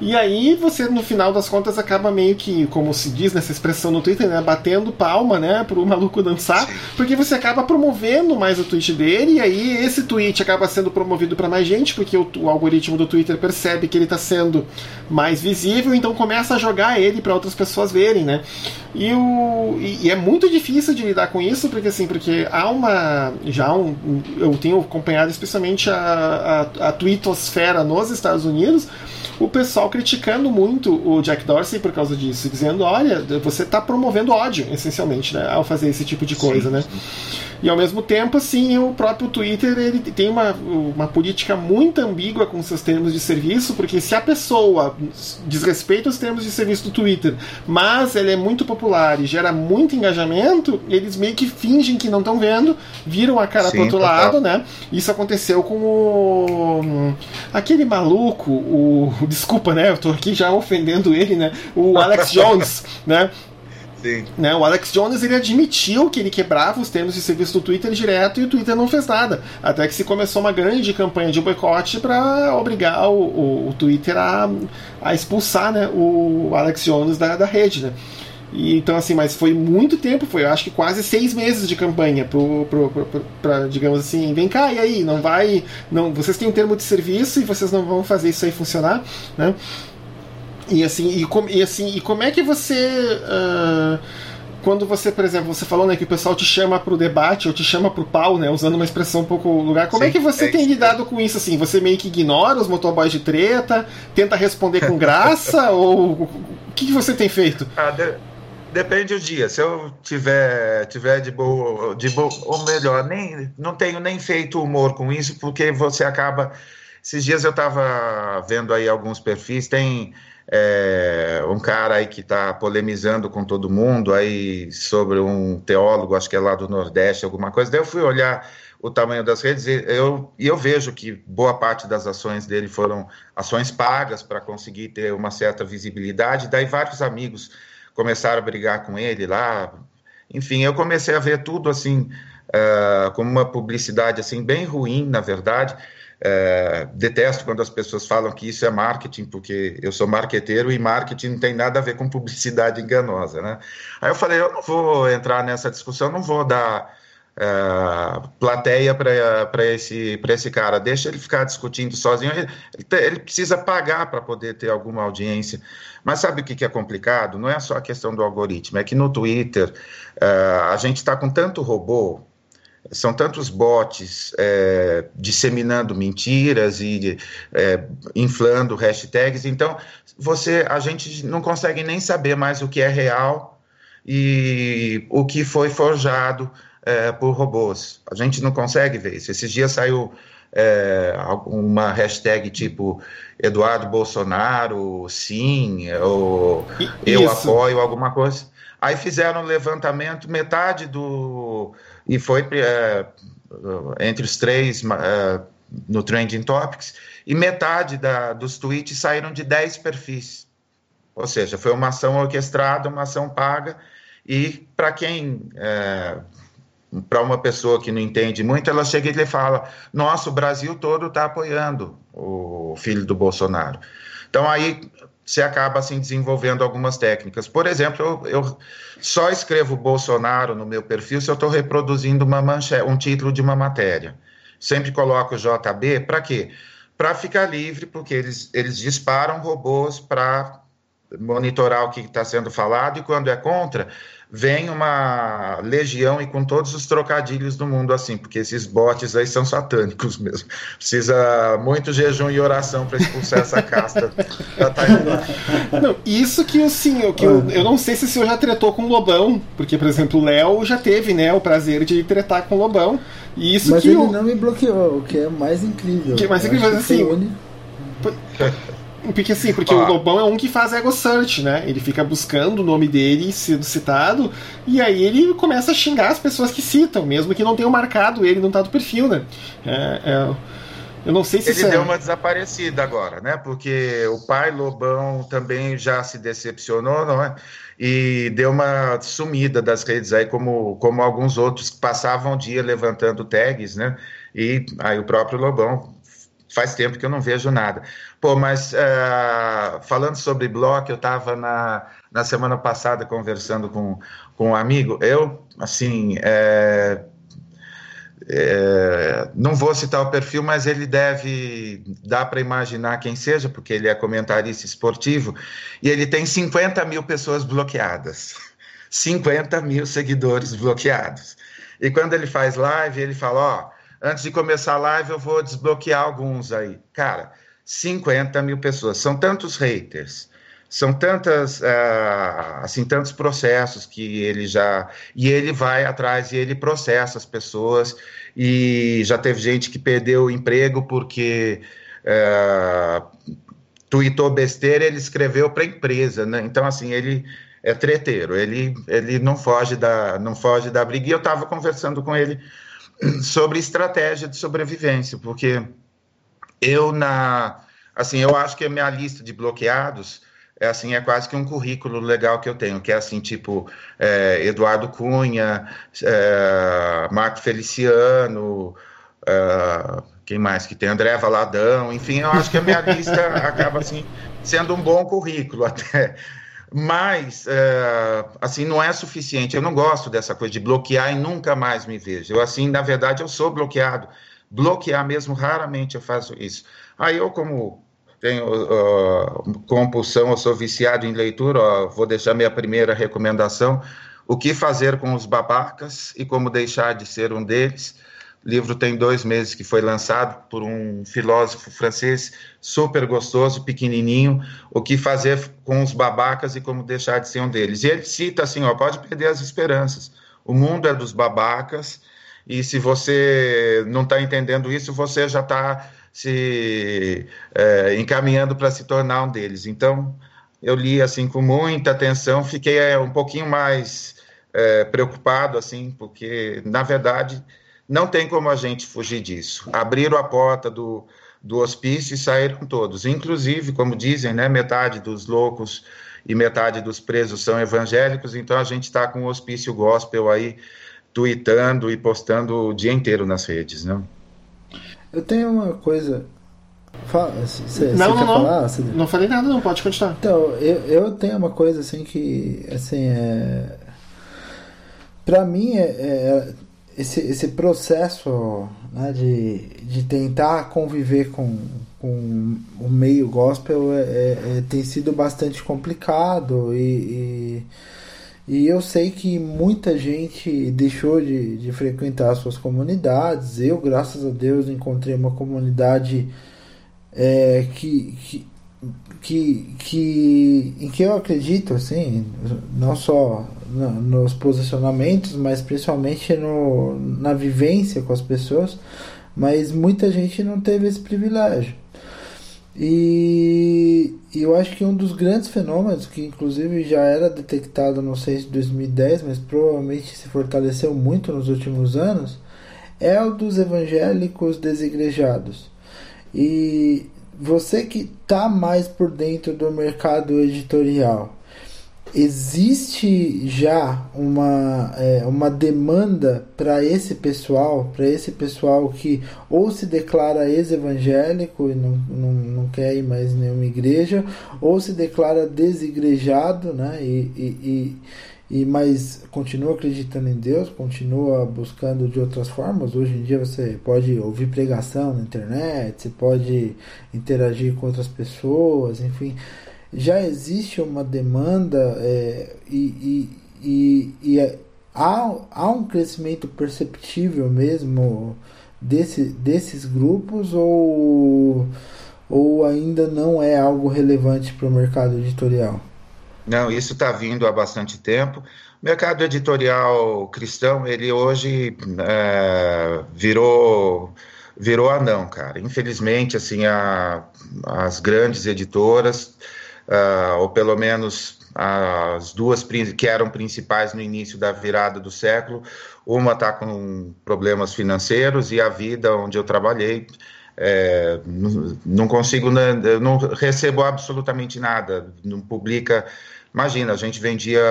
E aí você, no final das contas, acaba meio que, como se diz nessa expressão no Twitter, né? batendo palma né? pro maluco dançar, porque você acaba promovendo mais o tweet dele, e aí esse tweet acaba sendo promovido para mais gente, porque o, o, algoritmo do Twitter percebe que ele está sendo mais visível, então começa a jogar ele para outras pessoas verem, né? E, o, e, e é muito difícil de lidar com isso, porque assim, porque há uma. Já um. Eu tenho acompanhado especialmente a, a, a twittosfera nos Estados Unidos, o pessoal criticando muito o Jack Dorsey por causa disso, dizendo, olha, você está promovendo ódio, essencialmente, né, ao fazer esse tipo de coisa, sim, né? Sim. E ao mesmo tempo, assim, o próprio Twitter ele tem uma, uma política muito ambígua com seus termos de serviço, porque se a pessoa desrespeita os termos de serviço do Twitter, mas ele é muito popular e gera muito engajamento, eles meio que fingem que não estão vendo, viram a cara Sim, pro outro total. lado, né? Isso aconteceu com o. aquele maluco, o. Desculpa, né? Eu tô aqui já ofendendo ele, né? O Alex Jones, né? Né, o Alex Jones ele admitiu que ele quebrava os termos de serviço do Twitter direto e o Twitter não fez nada. Até que se começou uma grande campanha de boicote para obrigar o, o, o, Twitter a, a expulsar né, o Alex Jones da, da rede. Né? E, então, assim, mas foi muito tempo, foi acho que quase seis meses de campanha para, digamos assim, vem cá, e aí, não vai. não Vocês têm um termo de serviço e vocês não vão fazer isso aí funcionar, né? E assim, e, com, e assim, e como é que você. Uh, quando você, por exemplo, você falou né, que o pessoal te chama para o debate ou te chama para o pau, né, usando uma expressão um pouco lugar, como é Sim, é que você é tem lidado com isso assim? Você meio que ignora os motoboys de treta, tenta responder com graça ou o que, que você tem feito? Ah, de, depende do dia. Se eu tiver tiver de boa, de boa, ou melhor, nem não tenho nem feito humor com isso, porque você acaba. Esses dias eu estava vendo aí alguns perfis, tem é, um cara aí que está polemizando com todo mundo aí sobre um teólogo, acho que é lá do Nordeste, alguma coisa. Daí eu fui olhar o tamanho das redes e eu, e eu vejo que boa parte das ações dele foram ações pagas para conseguir ter uma certa visibilidade. Daí vários amigos começaram a brigar com ele lá. Enfim, eu comecei a ver tudo assim uh, como uma publicidade assim bem ruim, na verdade. É, detesto quando as pessoas falam que isso é marketing, porque eu sou marqueteiro e marketing não tem nada a ver com publicidade enganosa, né? Aí eu falei, eu não vou entrar nessa discussão, não vou dar é, plateia para esse, esse cara, deixa ele ficar discutindo sozinho, ele, ele precisa pagar para poder ter alguma audiência. Mas sabe o que, que é complicado? Não é só a questão do algoritmo, é que no Twitter é, a gente está com tanto robô, são tantos bots é, disseminando mentiras e é, inflando hashtags, então você, a gente não consegue nem saber mais o que é real e o que foi forjado é, por robôs. A gente não consegue ver isso. Esses dias saiu é, uma hashtag tipo Eduardo Bolsonaro, sim, ou eu apoio alguma coisa. Aí fizeram um levantamento, metade do e foi é, entre os três é, no Trending Topics, e metade da, dos tweets saíram de 10 perfis. Ou seja, foi uma ação orquestrada, uma ação paga, e para quem. É, para uma pessoa que não entende muito, ela chega e lhe fala: Nossa, o Brasil todo está apoiando o filho do Bolsonaro. Então aí você acaba assim desenvolvendo algumas técnicas. Por exemplo, eu, eu só escrevo Bolsonaro no meu perfil se eu estou reproduzindo uma manchete, um título de uma matéria. Sempre coloco JB, para quê? Para ficar livre, porque eles, eles disparam robôs para monitorar o que está sendo falado, e quando é contra, vem uma legião e com todos os trocadilhos do mundo assim, porque esses bots aí são satânicos mesmo. Precisa muito jejum e oração para expulsar essa casta da Não, isso que assim, que eu, eu não sei se o senhor já tretou com o Lobão, porque, por exemplo, o Léo já teve, né, o prazer de tretar com o Lobão. E isso Mas que ele eu... não me bloqueou, o que é mais incrível. Que é mais incrível, assim. Porque assim, porque ah. o Lobão é um que faz ego search, né? Ele fica buscando o nome dele sendo citado, e aí ele começa a xingar as pessoas que citam, mesmo que não tenham marcado ele no tal do perfil, né? É, é, eu não sei se ele deu é... uma desaparecida agora, né? Porque o pai Lobão também já se decepcionou, não é? E deu uma sumida das redes aí, como, como alguns outros que passavam o dia levantando tags, né? E aí o próprio Lobão faz tempo que eu não vejo nada. Pô, mas uh, falando sobre bloco, eu estava na, na semana passada conversando com, com um amigo. Eu, assim, é, é, não vou citar o perfil, mas ele deve dar para imaginar quem seja, porque ele é comentarista esportivo, e ele tem 50 mil pessoas bloqueadas. 50 mil seguidores bloqueados. E quando ele faz live, ele fala: Ó, antes de começar a live, eu vou desbloquear alguns aí. Cara, 50 mil pessoas. São tantos haters, são tantas, uh, assim, tantos processos que ele já. E ele vai atrás e ele processa as pessoas. E já teve gente que perdeu o emprego porque. Uh, tweetou besteira, ele escreveu para a empresa, né? Então, assim, ele é treteiro, ele, ele não foge da não foge da briga. E eu estava conversando com ele sobre estratégia de sobrevivência, porque eu na assim, eu acho que a minha lista de bloqueados é assim, é quase que um currículo legal que eu tenho, que é assim, tipo é, Eduardo Cunha, é, Marco Feliciano, é, quem mais que tem? André Valadão, enfim, eu acho que a minha lista acaba assim sendo um bom currículo até. Mas, é, assim, não é suficiente. Eu não gosto dessa coisa de bloquear e nunca mais me vejo. Eu, assim, na verdade, eu sou bloqueado. Bloquear mesmo, raramente eu faço isso. Aí eu, como tenho uh, compulsão, eu sou viciado em leitura, uh, vou deixar minha primeira recomendação. O que fazer com os babacas e como deixar de ser um deles livro tem dois meses que foi lançado por um filósofo francês super gostoso, pequenininho, o que fazer com os babacas e como deixar de ser um deles. E ele cita assim, ó, pode perder as esperanças. O mundo é dos babacas e se você não está entendendo isso, você já está se é, encaminhando para se tornar um deles. Então, eu li assim com muita atenção, fiquei é, um pouquinho mais é, preocupado assim, porque na verdade não tem como a gente fugir disso. Abriram a porta do, do hospício e saíram todos. Inclusive, como dizem, né, metade dos loucos e metade dos presos são evangélicos, então a gente está com o hospício gospel aí, tweetando e postando o dia inteiro nas redes. Né? Eu tenho uma coisa. Fala, cê, não, não, não. Falar, não falei nada, não, pode continuar. Então, eu, eu tenho uma coisa assim que, assim, é. Pra mim, é, é esse, esse processo né, de, de tentar conviver com, com o meio gospel é, é, é tem sido bastante complicado e, e, e, eu sei que muita gente deixou de, de frequentar suas comunidades. Eu, graças a Deus, encontrei uma comunidade é, que, que que, que em que eu acredito assim não só no, nos posicionamentos mas principalmente no, na vivência com as pessoas mas muita gente não teve esse privilégio. E, e eu acho que um dos grandes fenômenos que inclusive já era detectado no censo de 2010 mas provavelmente se fortaleceu muito nos últimos anos é o dos evangélicos desigrejados. E você que está mais por dentro do mercado editorial, existe já uma, é, uma demanda para esse pessoal, para esse pessoal que ou se declara ex-evangélico e não, não, não quer ir mais nenhuma igreja, ou se declara desigrejado, né? E, e, e e mas continua acreditando em Deus, continua buscando de outras formas. Hoje em dia você pode ouvir pregação na internet, você pode interagir com outras pessoas, enfim, já existe uma demanda é, e, e, e, e é, há, há um crescimento perceptível mesmo desse, desses grupos ou, ou ainda não é algo relevante para o mercado editorial? Não, isso está vindo há bastante tempo. O mercado editorial cristão, ele hoje é, virou virou anão, cara. Infelizmente, assim, a, as grandes editoras, uh, ou pelo menos as duas que eram principais no início da virada do século, uma está com problemas financeiros e a vida onde eu trabalhei é, não, consigo, né, não recebo absolutamente nada, não publica Imagina, a gente vendia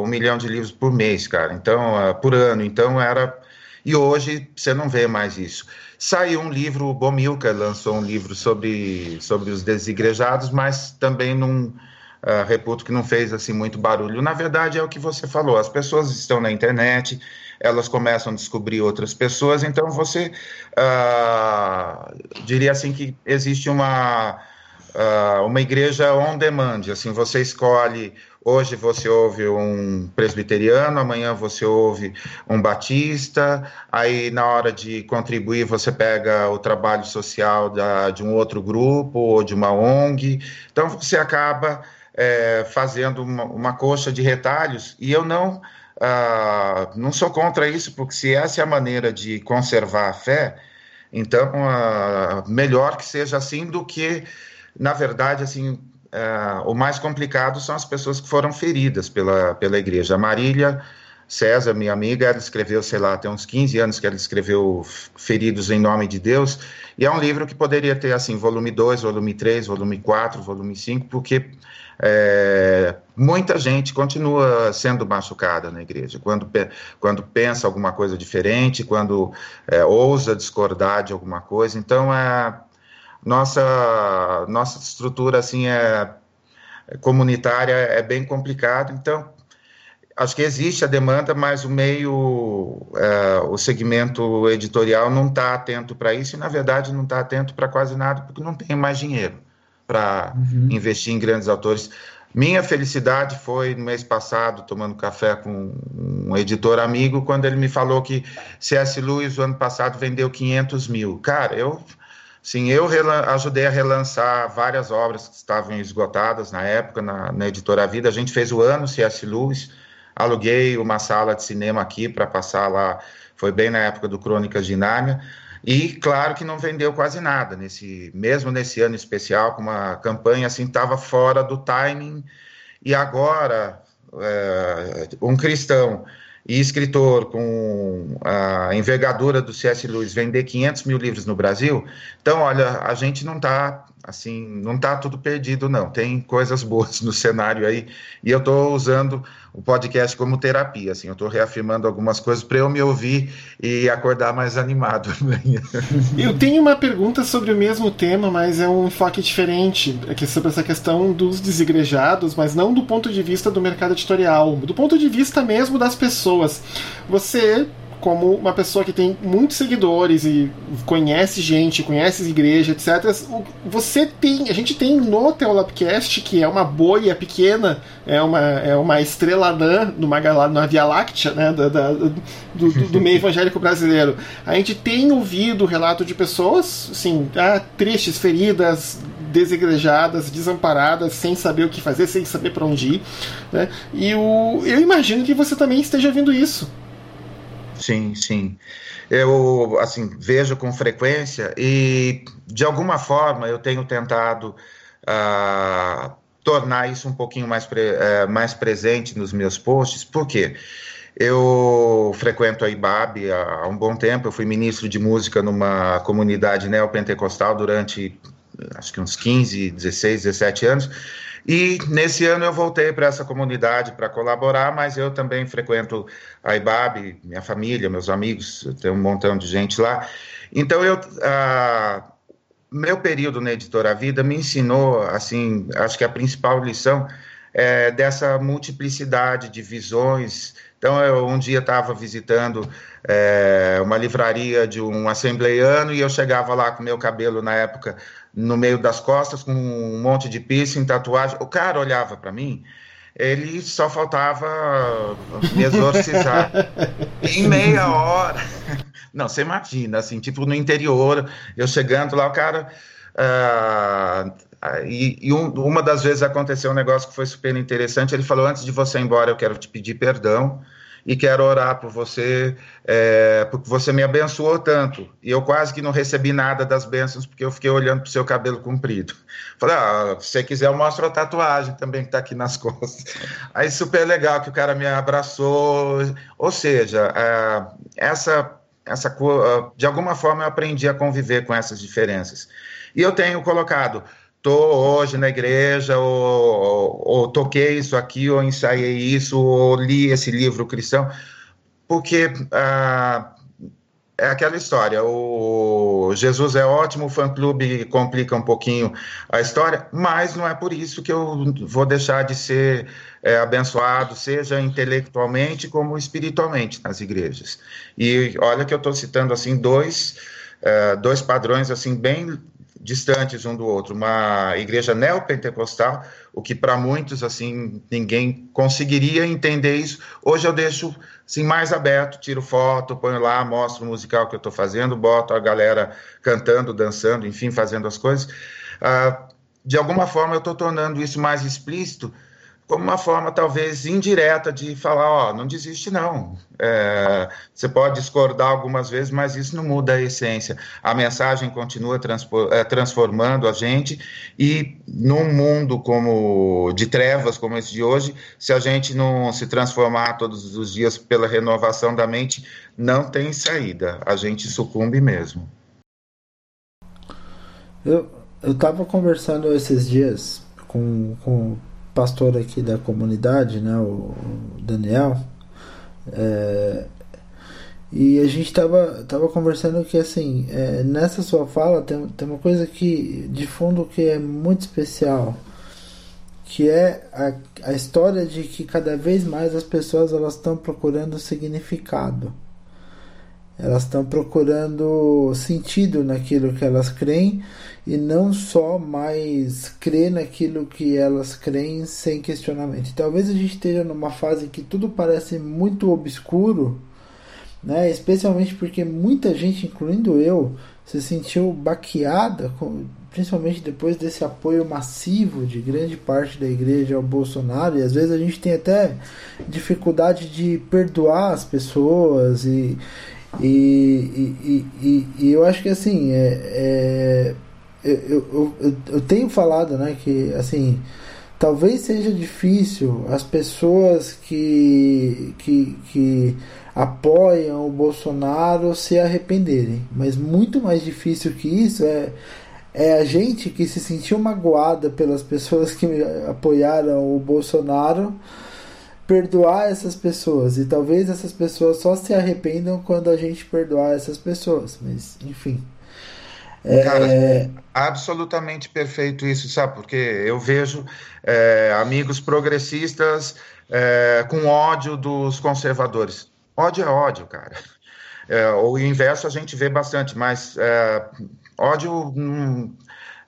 um milhão de livros por mês, cara, então, uh, por ano, então era. E hoje você não vê mais isso. Saiu um livro, o Bomilcar lançou um livro sobre, sobre os desigrejados, mas também não. Uh, reputo que não fez assim muito barulho. Na verdade, é o que você falou: as pessoas estão na internet, elas começam a descobrir outras pessoas, então você uh, diria assim que existe uma, uh, uma igreja on demand, assim, você escolhe Hoje você ouve um presbiteriano, amanhã você ouve um batista, aí na hora de contribuir você pega o trabalho social da, de um outro grupo ou de uma ONG. Então você acaba é, fazendo uma, uma coxa de retalhos e eu não. Uh, não sou contra isso, porque se essa é a maneira de conservar a fé, então uh, melhor que seja assim do que, na verdade, assim, uh, o mais complicado são as pessoas que foram feridas pela, pela igreja. A Marília César, minha amiga, ela escreveu, sei lá, tem uns 15 anos que ela escreveu Feridos em Nome de Deus, e é um livro que poderia ter, assim, volume 2, volume 3, volume 4, volume 5, porque é, muita gente continua sendo machucada na igreja, quando, quando pensa alguma coisa diferente, quando é, ousa discordar de alguma coisa, então, é, nossa, nossa estrutura, assim, é, comunitária é bem complicado, então acho que existe a demanda, mas o meio, é, o segmento editorial não está atento para isso e, na verdade, não está atento para quase nada, porque não tem mais dinheiro para uhum. investir em grandes autores. Minha felicidade foi no mês passado, tomando café com um editor amigo, quando ele me falou que C.S. Lewis, o ano passado, vendeu 500 mil. Cara, eu, sim, eu ajudei a relançar várias obras que estavam esgotadas na época, na, na editora Vida. A gente fez o ano C.S. Lewis, aluguei uma sala de cinema aqui para passar lá, foi bem na época do Crônicas de Nárnia, e claro que não vendeu quase nada, nesse mesmo nesse ano especial, com uma campanha assim, estava fora do timing, e agora é, um cristão e escritor com a envergadura do C.S. Lewis vender 500 mil livros no Brasil, então, olha, a gente não está assim, não está tudo perdido, não. Tem coisas boas no cenário aí, e eu estou usando o podcast como terapia, assim, eu estou reafirmando algumas coisas para eu me ouvir e acordar mais animado. eu tenho uma pergunta sobre o mesmo tema, mas é um enfoque diferente, é sobre essa questão dos desigrejados, mas não do ponto de vista do mercado editorial, do ponto de vista mesmo das pessoas. Você como uma pessoa que tem muitos seguidores e conhece gente, conhece igreja, etc. Você tem, a gente tem no Teolabcast, que é uma boia pequena, é uma, é uma estrela anã numa, numa Via Láctea, né, da, da do, do, do, meio evangélico brasileiro. A gente tem ouvido relato de pessoas, assim, ah, tristes, feridas, desigrejadas, desamparadas, sem saber o que fazer, sem saber para onde ir. Né? E o, eu imagino que você também esteja ouvindo isso. Sim, sim. Eu, assim, vejo com frequência e, de alguma forma, eu tenho tentado uh, tornar isso um pouquinho mais, pre, uh, mais presente nos meus posts. Por quê? Eu frequento a IBAB há um bom tempo, eu fui ministro de música numa comunidade neopentecostal durante, acho que uns 15, 16, 17 anos, e nesse ano eu voltei para essa comunidade para colaborar, mas eu também frequento a IBAB, minha família, meus amigos, tem um montão de gente lá. Então eu. Meu período na Editora Vida me ensinou, assim, acho que a principal lição é dessa multiplicidade de visões. Então, eu um dia estava visitando é, uma livraria de um assembleiano e eu chegava lá com meu cabelo, na época, no meio das costas, com um monte de piercing, tatuagem. O cara olhava para mim, ele só faltava me exorcizar. em meia hora. Não, você imagina, assim, tipo no interior, eu chegando lá, o cara. Uh, e, e um, uma das vezes aconteceu um negócio que foi super interessante. Ele falou: Antes de você ir embora, eu quero te pedir perdão e quero orar por você, é, porque você me abençoou tanto. E eu quase que não recebi nada das bênçãos, porque eu fiquei olhando para o seu cabelo comprido. Falei, ah, se você quiser, eu mostro a tatuagem também que está aqui nas costas. Aí, super legal que o cara me abraçou. Ou seja, é, essa, essa, de alguma forma, eu aprendi a conviver com essas diferenças. E eu tenho colocado tô hoje na igreja, ou, ou, toquei isso aqui, ou ensaiei isso, ou li esse livro cristão, porque ah, é aquela história, o Jesus é ótimo, o fã-clube complica um pouquinho a história, mas não é por isso que eu vou deixar de ser é, abençoado, seja intelectualmente como espiritualmente nas igrejas. E olha que eu estou citando assim dois, é, dois padrões assim bem distantes um do outro, uma igreja neopentecostal, o que para muitos assim ninguém conseguiria entender isso. Hoje eu deixo assim mais aberto, tiro foto, ponho lá, mostro o musical que eu estou fazendo, boto a galera cantando, dançando, enfim, fazendo as coisas. Ah, de alguma forma eu estou tornando isso mais explícito como uma forma talvez indireta de falar, ó, não desiste não. É, você pode discordar algumas vezes, mas isso não muda a essência. A mensagem continua é, transformando a gente e num mundo como de trevas como esse de hoje, se a gente não se transformar todos os dias pela renovação da mente, não tem saída. A gente sucumbe mesmo. Eu eu estava conversando esses dias com, com pastor aqui da comunidade, né, o Daniel, é, e a gente estava tava conversando que assim, é, nessa sua fala tem, tem uma coisa que de fundo que é muito especial, que é a, a história de que cada vez mais as pessoas elas estão procurando significado. Elas estão procurando sentido naquilo que elas creem e não só mais crer naquilo que elas creem sem questionamento. talvez a gente esteja numa fase em que tudo parece muito obscuro, né? especialmente porque muita gente, incluindo eu, se sentiu baqueada, principalmente depois desse apoio massivo de grande parte da igreja ao Bolsonaro, e às vezes a gente tem até dificuldade de perdoar as pessoas e. E, e, e, e eu acho que assim é, é eu, eu, eu, tenho falado, né, que assim, talvez seja difícil as pessoas que, que, que apoiam o Bolsonaro se arrependerem, mas muito mais difícil que isso é, é a gente que se sentiu magoada pelas pessoas que apoiaram o Bolsonaro perdoar essas pessoas e talvez essas pessoas só se arrependam quando a gente perdoar essas pessoas, mas enfim. É... Absolutamente perfeito isso, sabe? Porque eu vejo é, amigos progressistas é, com ódio dos conservadores. Ódio é ódio, cara. É, o inverso a gente vê bastante, mas é, ódio hum,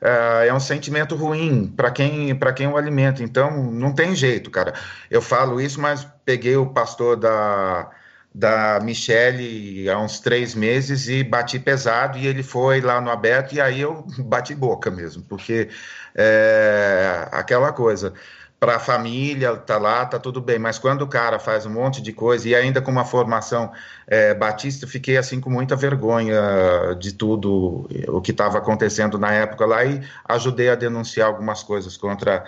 é, é um sentimento ruim para quem para quem o alimenta. Então não tem jeito, cara. Eu falo isso, mas peguei o pastor da da Michele há uns três meses e bati pesado e ele foi lá no aberto e aí eu bati boca mesmo, porque é aquela coisa para a família, tá lá, tá tudo bem, mas quando o cara faz um monte de coisa e ainda com uma formação é, batista, fiquei assim com muita vergonha de tudo o que estava acontecendo na época lá e ajudei a denunciar algumas coisas contra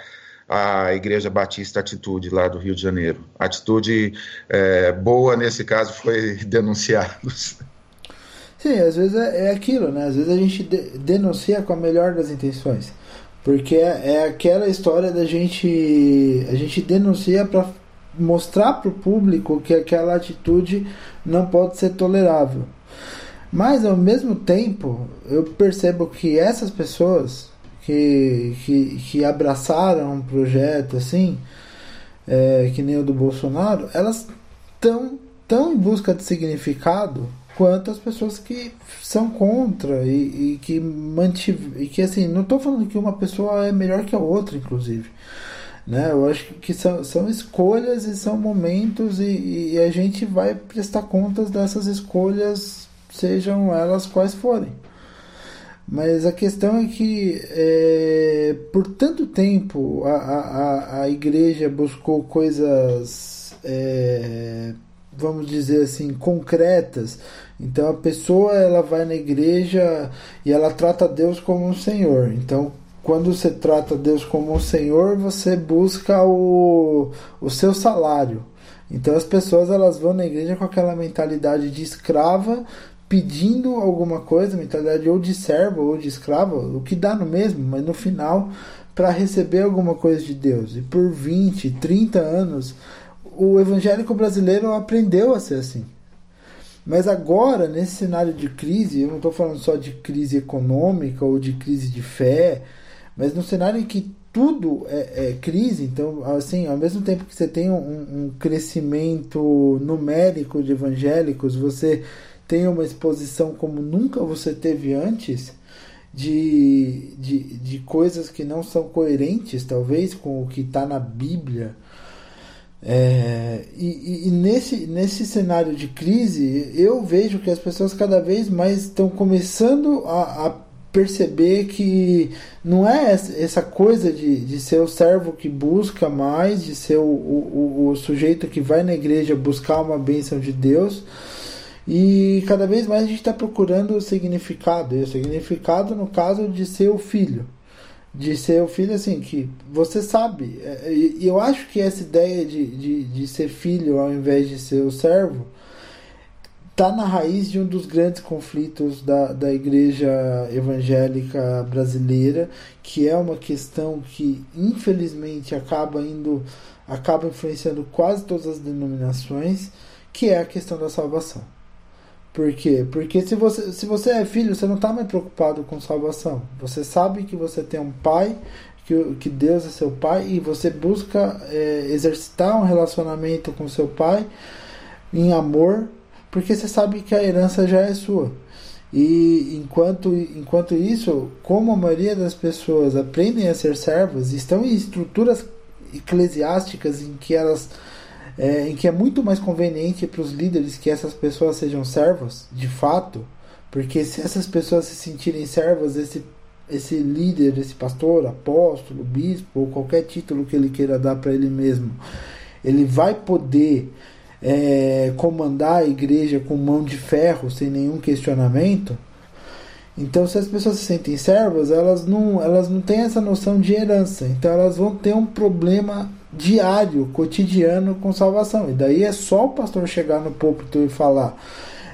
a Igreja Batista Atitude, lá do Rio de Janeiro. Atitude é, boa, nesse caso, foi denunciá-los. Sim, às vezes é, é, aquilo, né? Às vezes a gente de, denuncia com a melhor das intenções. Porque é, é aquela história da gente. A gente denuncia para mostrar para o público que aquela atitude não pode ser tolerável. Mas ao mesmo tempo, eu percebo que essas pessoas que, que, que abraçaram um projeto assim, é, que nem o do Bolsonaro, elas estão tão em busca de significado quanto as pessoas que são contra e, e que mantive, e que assim, não estou falando que uma pessoa é melhor que a outra, inclusive. Né? Eu acho que são, são escolhas e são momentos e, e a gente vai prestar contas dessas escolhas, sejam elas quais forem. Mas a questão é que é, por tanto tempo a, a, a igreja buscou coisas, é, vamos dizer assim, concretas. Então a pessoa ela vai na igreja e ela trata Deus como um Senhor. Então quando você trata Deus como um Senhor, você busca o, o seu salário. Então as pessoas elas vão na igreja com aquela mentalidade de escrava, pedindo alguma coisa, mentalidade ou de servo ou de escravo, o que dá no mesmo, mas no final para receber alguma coisa de Deus. E por 20, 30 anos, o evangélico brasileiro aprendeu a ser assim. Mas agora, nesse cenário de crise, eu não estou falando só de crise econômica ou de crise de fé, mas no cenário em que tudo é, é crise, então, assim, ao mesmo tempo que você tem um, um crescimento numérico de evangélicos, você tem uma exposição como nunca você teve antes, de, de, de coisas que não são coerentes, talvez, com o que está na Bíblia. É, e, e, nesse, nesse cenário de crise, eu vejo que as pessoas cada vez mais estão começando a, a perceber que não é essa coisa de, de ser o servo que busca mais, de ser o, o, o sujeito que vai na igreja buscar uma bênção de Deus. E cada vez mais a gente está procurando o significado. E o significado, no caso, de ser o filho. De ser o filho, assim, que você sabe. É, e eu acho que essa ideia de, de, de ser filho ao invés de ser o servo está na raiz de um dos grandes conflitos da, da igreja evangélica brasileira, que é uma questão que infelizmente acaba indo, acaba influenciando quase todas as denominações, que é a questão da salvação. Por quê? Porque se você, se você é filho, você não está mais preocupado com salvação. Você sabe que você tem um pai, que, que Deus é seu pai, e você busca é, exercitar um relacionamento com seu pai em amor porque você sabe que a herança já é sua. E enquanto, enquanto isso, como a maioria das pessoas aprendem a ser servas, estão em estruturas eclesiásticas em que elas é, em que é muito mais conveniente para os líderes que essas pessoas sejam servas, de fato, porque se essas pessoas se sentirem servas, esse, esse líder, esse pastor, apóstolo, bispo, ou qualquer título que ele queira dar para ele mesmo, ele vai poder é, comandar a igreja com mão de ferro, sem nenhum questionamento. Então, se as pessoas se sentem servas, elas não, elas não têm essa noção de herança. Então, elas vão ter um problema diário, cotidiano com salvação. E daí é só o pastor chegar no púlpito e falar: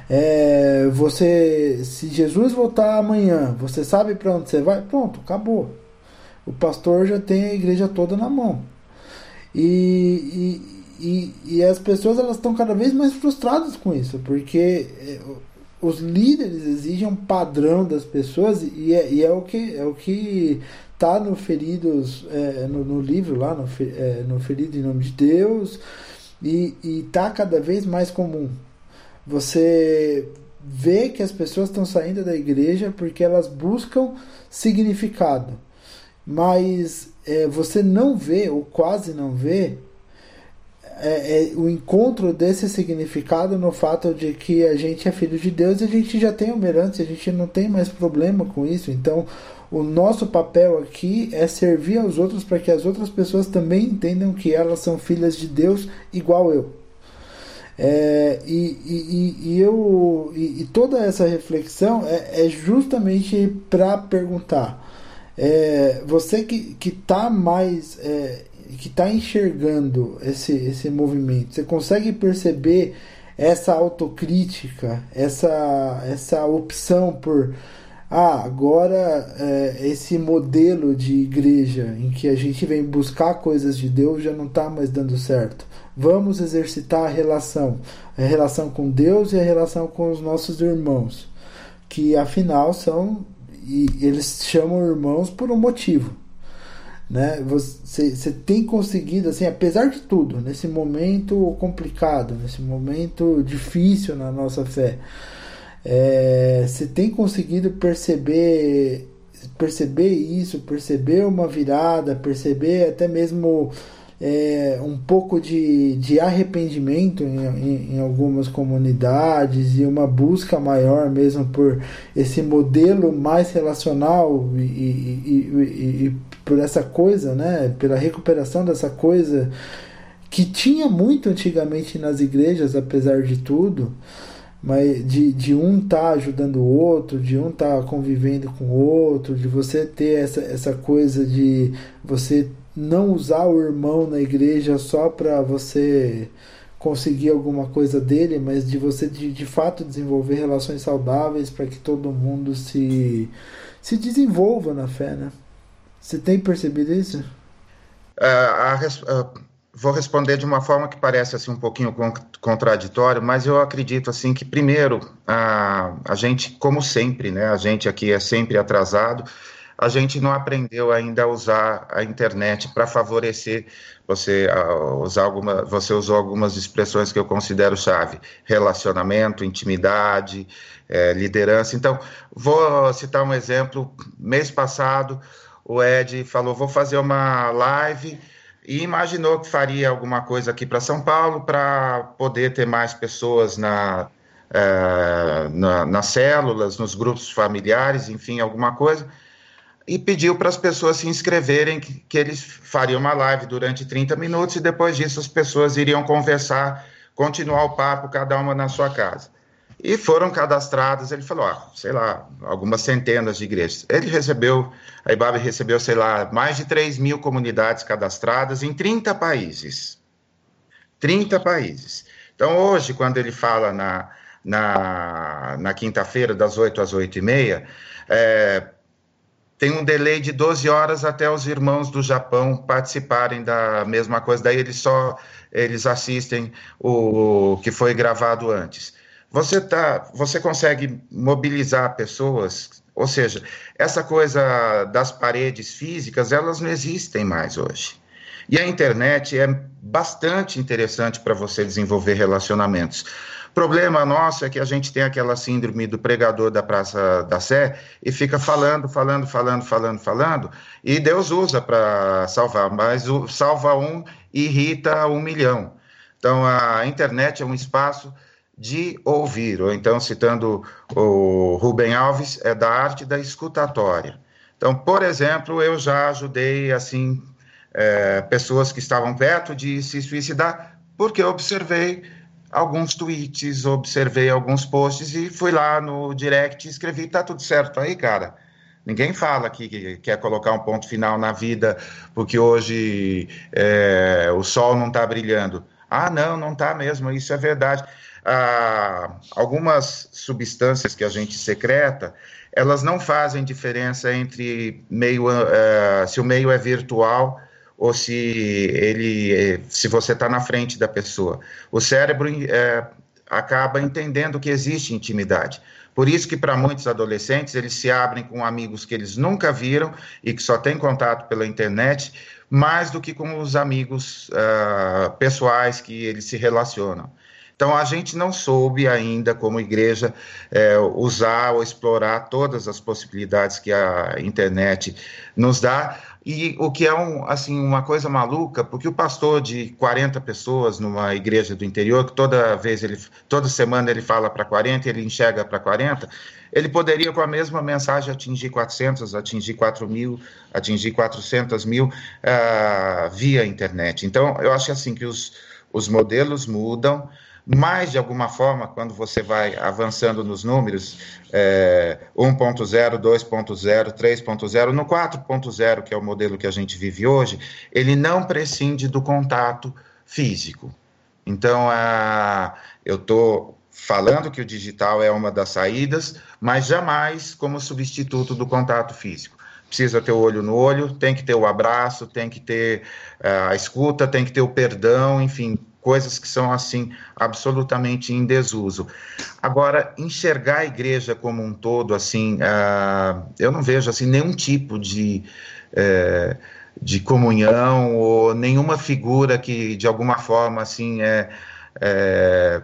é, você, se Jesus voltar amanhã, você sabe para onde você vai? Pronto, acabou. O pastor já tem a igreja toda na mão. E, e, e as pessoas elas estão cada vez mais frustradas com isso, porque é, os líderes exigem um padrão das pessoas e é, e é o que é o que está no feridos é, no, no, livro lá no, é, no ferido em nome de Deus e está cada vez mais comum você vê que as pessoas estão saindo da igreja porque elas buscam significado mas é, você não vê ou quase não vê é, é, o encontro desse significado no fato de que a gente é filho de Deus e a gente já tem uma herança, a gente não tem mais problema com isso. Então, o nosso papel aqui é servir aos outros para que as outras pessoas também entendam que elas são filhas de Deus igual eu. É, e, e, e, eu e, e, toda essa reflexão é, é justamente para perguntar é, você que está mais é, que está enxergando esse, esse movimento, você consegue perceber essa autocrítica, essa, essa opção por ah, agora é, esse modelo de igreja em que a gente vem buscar coisas de Deus já não está mais dando certo. Vamos exercitar a relação, a relação com Deus e a relação com os nossos irmãos, que afinal são e eles chamam irmãos por um motivo né? Você, você tem conseguido, assim, apesar de tudo, nesse momento complicado, nesse momento difícil na nossa fé, é, você tem conseguido perceber perceber isso, perceber uma virada, perceber até mesmo é, um pouco de, de arrependimento em, em, em, algumas comunidades e uma busca maior mesmo por esse modelo mais relacional e, e, e, e por essa coisa, né, pela recuperação dessa coisa que tinha muito antigamente nas igrejas, apesar de tudo, mas de, de um tá ajudando o outro, de um tá convivendo com o outro, de você ter essa, essa coisa de você não usar o irmão na igreja só para você conseguir alguma coisa dele, mas de você de, de fato desenvolver relações saudáveis para que todo mundo se, se desenvolva na fé, né? Você tem percebido isso? Uh, a, uh, vou responder de uma forma que parece assim um pouquinho contraditório, mas eu acredito assim que primeiro a, a gente, como sempre, né, a gente aqui é sempre atrasado. a gente não aprendeu ainda a usar a internet para favorecer você usar alguma, você usou algumas expressões que eu considero chave: relacionamento, intimidade, é, liderança. Então, vou citar um exemplo. Mês passado, o Ed falou: vou fazer uma live e imaginou que faria alguma coisa aqui para São Paulo para poder ter mais pessoas na, é, na, nas células, nos grupos familiares, enfim, alguma coisa. E pediu para as pessoas se inscreverem, que, que eles fariam uma live durante 30 minutos e depois disso as pessoas iriam conversar, continuar o papo, cada uma na sua casa. E foram cadastradas, ele falou, ah, sei lá, algumas centenas de igrejas. Ele recebeu, a IBAB recebeu, sei lá, mais de 3 mil comunidades cadastradas em 30 países. 30 países. Então, hoje, quando ele fala na, na, na quinta-feira, das 8 às 8 e meia, é, tem um delay de 12 horas até os irmãos do Japão participarem da mesma coisa, daí eles só eles assistem o, o que foi gravado antes. Você, tá, você consegue mobilizar pessoas, ou seja, essa coisa das paredes físicas, elas não existem mais hoje. E a internet é bastante interessante para você desenvolver relacionamentos. Problema nosso é que a gente tem aquela síndrome do pregador da Praça da Sé e fica falando, falando, falando, falando, falando, e Deus usa para salvar, mas salva um irrita um milhão. Então a internet é um espaço de ouvir, ou então citando o Rubem Alves, é da arte da escutatória. Então, por exemplo, eu já ajudei assim é, pessoas que estavam perto de se suicidar, porque eu observei alguns tweets, observei alguns posts e fui lá no direct e escrevi, tá tudo certo aí, cara. Ninguém fala que quer colocar um ponto final na vida porque hoje é, o sol não está brilhando. Ah, não, não está mesmo, isso é verdade ah, algumas substâncias que a gente secreta, elas não fazem diferença entre meio, uh, se o meio é virtual ou se ele, se você está na frente da pessoa. O cérebro uh, acaba entendendo que existe intimidade. Por isso que para muitos adolescentes eles se abrem com amigos que eles nunca viram e que só têm contato pela internet, mais do que com os amigos uh, pessoais que eles se relacionam. Então, a gente não soube ainda, como igreja, é, usar ou explorar todas as possibilidades que a internet nos dá. E o que é um, assim, uma coisa maluca, porque o pastor de 40 pessoas numa igreja do interior, que toda vez ele, toda semana ele fala para 40, ele enxerga para 40, ele poderia com a mesma mensagem atingir 400, atingir 4 mil, atingir 400 mil uh, via internet. Então, eu acho assim que os, os modelos mudam, mas, de alguma forma, quando você vai avançando nos números, é, 1.0, 2.0, 3.0, no 4.0, que é o modelo que a gente vive hoje, ele não prescinde do contato físico. Então, a, eu estou falando que o digital é uma das saídas, mas jamais como substituto do contato físico precisa ter o olho no olho, tem que ter o abraço, tem que ter uh, a escuta, tem que ter o perdão, enfim, coisas que são assim absolutamente em desuso. Agora, enxergar a igreja como um todo, assim, uh, eu não vejo assim nenhum tipo de uh, de comunhão ou nenhuma figura que de alguma forma assim é, é,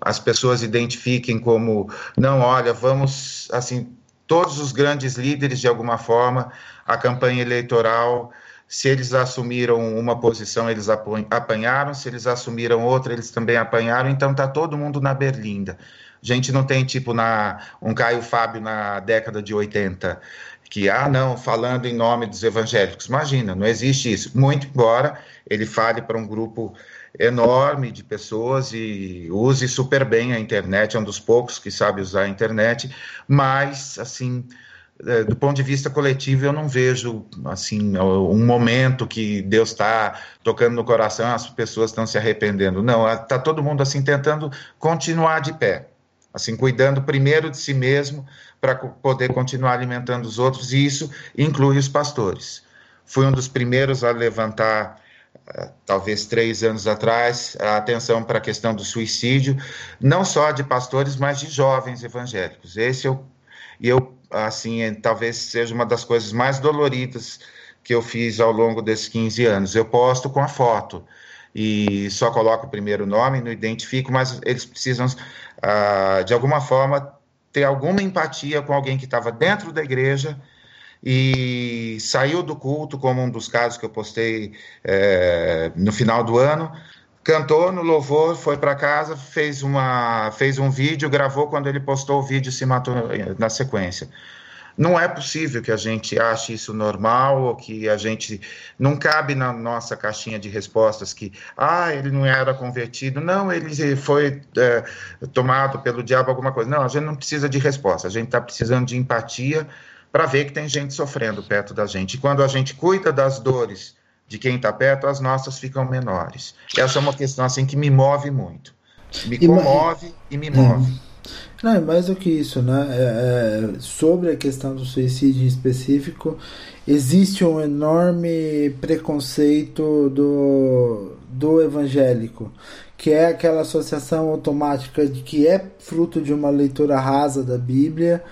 as pessoas identifiquem como não, olha, vamos assim todos os grandes líderes de alguma forma a campanha eleitoral se eles assumiram uma posição, eles apanharam, se eles assumiram outra, eles também apanharam, então está todo mundo na berlinda. A gente não tem tipo na um Caio Fábio na década de 80 que ah não, falando em nome dos evangélicos. Imagina, não existe isso. Muito embora ele fale para um grupo enorme de pessoas e use super bem a internet, é um dos poucos que sabe usar a internet, mas assim, do ponto de vista coletivo, eu não vejo assim um momento que Deus está tocando no coração, as pessoas estão se arrependendo. Não, está todo mundo assim tentando continuar de pé, assim cuidando primeiro de si mesmo para poder continuar alimentando os outros. E isso inclui os pastores. Fui um dos primeiros a levantar é, talvez três anos atrás, a atenção para a questão do suicídio, não só de pastores, mas de jovens evangélicos. Esse eu, eu assim, é, talvez seja uma das coisas mais doloridas que eu fiz ao longo desses 15 anos. Eu posto com a foto e só coloco o primeiro nome, não identifico, mas eles precisam, ah, de alguma forma, ter alguma empatia com alguém que estava dentro da igreja e saiu do culto, como um dos casos que eu postei é, no final do ano, cantou no louvor, foi para casa, fez, uma, fez um vídeo, gravou quando ele postou o vídeo se matou na sequência. Não é possível que a gente ache isso normal ou que a gente não cabe na nossa caixinha de respostas que ah ele não era convertido, não ele foi é, tomado pelo diabo alguma coisa. Não, a gente não precisa de resposta. A gente está precisando de empatia para ver que tem gente sofrendo perto da gente. E quando a gente cuida das dores de quem está perto, as nossas ficam menores. Essa é uma questão assim que me move muito. Me comove e, e me move. Não, é mais do que isso, né? É, é, sobre a questão do suicídio em específico, existe um enorme preconceito do, do evangélico, que é aquela associação automática de que é fruto de uma leitura rasa da Bíblia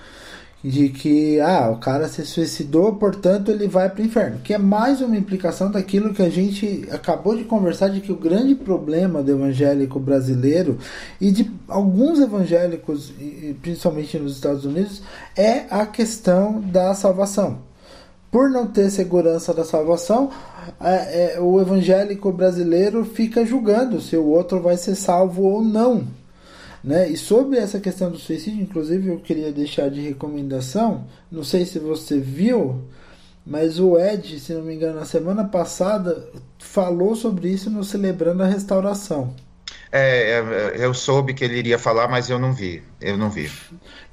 de que ah, o cara se suicidou, portanto ele vai para o inferno, que é mais uma implicação daquilo que a gente acabou de conversar de que o grande problema do evangélico brasileiro e de alguns evangélicos, principalmente nos Estados Unidos, é a questão da salvação. Por não ter segurança da salvação, é, é, o evangélico brasileiro fica julgando se o outro vai ser salvo ou não. Né? E sobre essa questão do suicídio, inclusive, eu queria deixar de recomendação. Não sei se você viu, mas o Ed, se não me engano, na semana passada falou sobre isso no Celebrando a Restauração. É, é eu soube que ele iria falar, mas eu não vi. Eu não vi.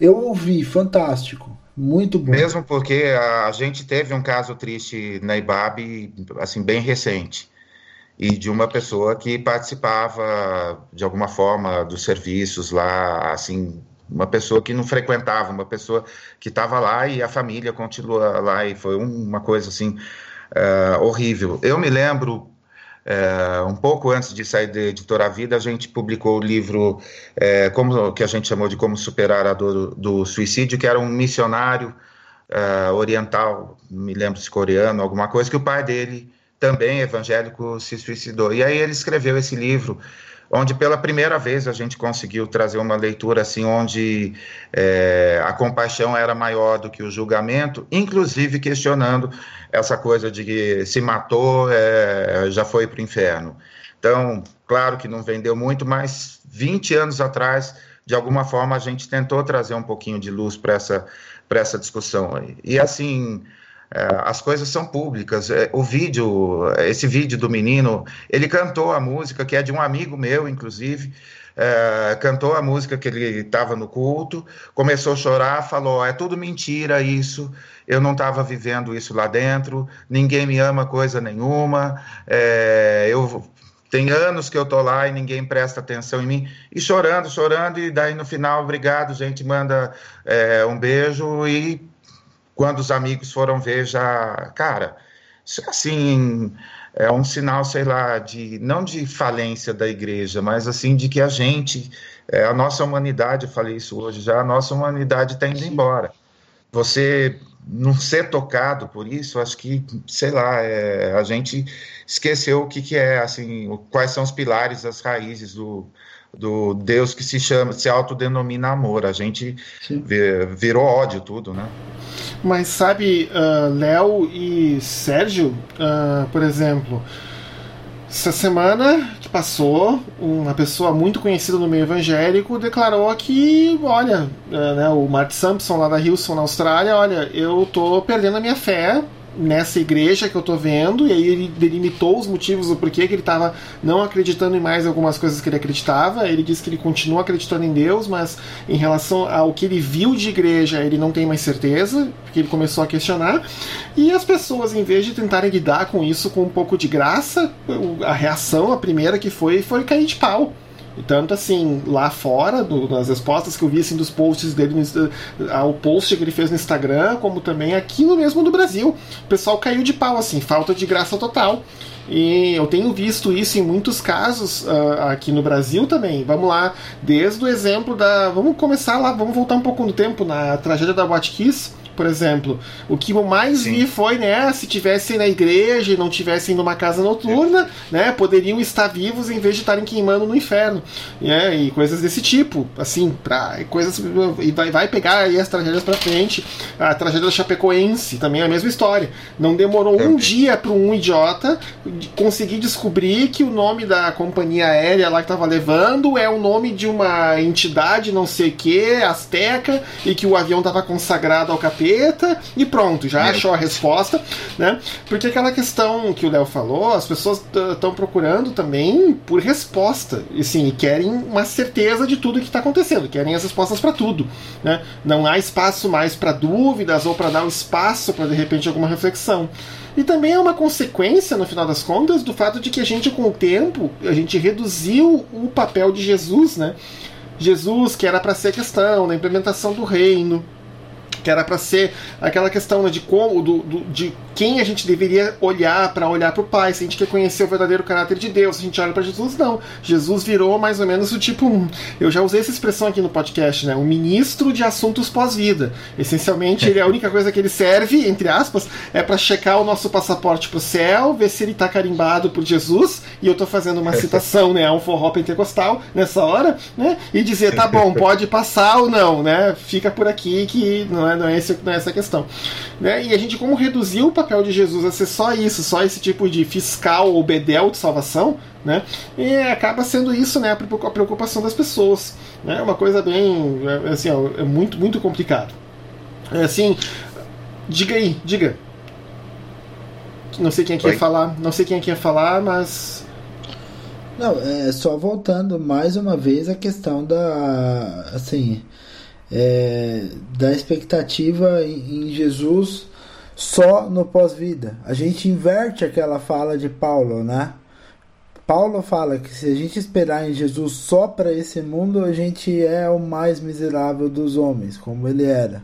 Eu ouvi, fantástico. Muito bom. Mesmo porque a gente teve um caso triste na IBAB, assim, bem recente e de uma pessoa que participava de alguma forma dos serviços lá, assim, uma pessoa que não frequentava, uma pessoa que estava lá e a família continua lá e foi uma coisa assim uh, horrível. Eu me lembro uh, um pouco antes de sair da editora Vida, a gente publicou o livro uh, como que a gente chamou de como superar a dor do suicídio, que era um missionário oriental, me lembro se coreano, alguma coisa que o pai dele também evangélico, se suicidou. E aí ele escreveu esse livro, onde pela primeira vez a gente conseguiu trazer uma leitura assim, onde é, a compaixão era maior do que o julgamento, inclusive questionando essa coisa de que se matou, é, já foi para o inferno. Então, claro que não vendeu muito, mas 20 anos atrás, de alguma forma, a gente tentou trazer um pouquinho de luz para essa, essa discussão. E assim, as coisas são públicas. É, o vídeo, esse vídeo do menino, ele cantou a música que é de um amigo meu, inclusive. É, cantou a música que ele estava no culto, começou a chorar, falou: é tudo mentira isso, eu não estava vivendo isso lá dentro, ninguém me ama coisa nenhuma, é, eu tem anos que eu tô lá e ninguém presta atenção em mim, e chorando, chorando, e daí no final, obrigado, gente, manda é, um beijo e quando os amigos foram ver, já. Cara, é assim. É um sinal, sei lá, de não de falência da igreja, mas assim de que a gente, é, a nossa humanidade, eu falei isso hoje já, a nossa humanidade está indo embora. Você não ser tocado por isso, acho que, sei lá, é, a gente esqueceu o que, que é, assim, quais são os pilares, as raízes do, do Deus que se chama, se autodenomina amor. A gente virou ódio tudo, né? Mas sabe, uh, Léo e Sérgio, uh, por exemplo, essa semana que passou, uma pessoa muito conhecida no meio evangélico declarou que, olha, uh, né, o Mark Sampson lá da Hilson na Austrália, olha, eu tô perdendo a minha fé nessa igreja que eu tô vendo, e aí ele delimitou os motivos do porquê que ele estava não acreditando em mais algumas coisas que ele acreditava. Ele disse que ele continua acreditando em Deus, mas em relação ao que ele viu de igreja, ele não tem mais certeza, porque ele começou a questionar. E as pessoas, em vez de tentarem lidar com isso com um pouco de graça, a reação, a primeira que foi, foi cair de pau. Tanto assim, lá fora, do, nas respostas que eu vi assim, dos posts dele, no, ao post que ele fez no Instagram, como também aqui no mesmo do Brasil. O pessoal caiu de pau, assim, falta de graça total. E eu tenho visto isso em muitos casos uh, aqui no Brasil também. Vamos lá, desde o exemplo da. Vamos começar lá, vamos voltar um pouco no tempo, na tragédia da Kiss por exemplo. O que eu mais Sim. vi foi, né, se tivessem na igreja e não tivessem numa casa noturna, é. né, poderiam estar vivos em vez de estarem queimando no inferno, né, e coisas desse tipo, assim, para coisas e vai, vai pegar aí as tragédias para frente. A tragédia da Chapecoense também é a mesma história. Não demorou um dia para um idiota conseguir descobrir que o nome da companhia aérea lá que estava levando é o nome de uma entidade, não sei o que, asteca, e que o avião estava consagrado ao capeta, e pronto, já achou a resposta, né? Porque aquela questão que o Léo falou, as pessoas estão procurando também por resposta, e sim, querem uma certeza de tudo que está acontecendo, querem as respostas para tudo, né? Não há espaço mais para dúvidas ou para dar um espaço para de repente alguma reflexão. E também é uma consequência, no final das contas, do fato de que a gente, com o tempo, a gente reduziu o papel de Jesus, né? Jesus, que era para ser a questão da implementação do reino, que era para ser aquela questão né, de como do, do, de quem a gente deveria olhar para olhar para o Pai, se a gente quer conhecer o verdadeiro caráter de Deus, se a gente olha para Jesus, não. Jesus virou mais ou menos o tipo, eu já usei essa expressão aqui no podcast, né, o ministro de assuntos pós-vida. Essencialmente, ele é a única coisa que ele serve, entre aspas, é para checar o nosso passaporte pro céu, ver se ele está carimbado por Jesus, e eu estou fazendo uma citação, né, a um forró pentecostal nessa hora, né, e dizer, tá bom, pode passar ou não, né, fica por aqui que não é, não é, esse, não é essa a questão. Né? E a gente, como reduziu o papel de Jesus a ser só isso, só esse tipo de fiscal ou bedel de salvação, né? E acaba sendo isso, né? A preocupação das pessoas. Né? É uma coisa bem. É, assim, é muito, muito complicado. É assim. Diga aí, diga. Não sei quem aqui ia falar. Não sei quem aqui ia falar, mas. Não, é só voltando mais uma vez a questão da. Assim é, da expectativa em, em Jesus só no pós-vida. A gente inverte aquela fala de Paulo, né? Paulo fala que se a gente esperar em Jesus só para esse mundo, a gente é o mais miserável dos homens, como ele era.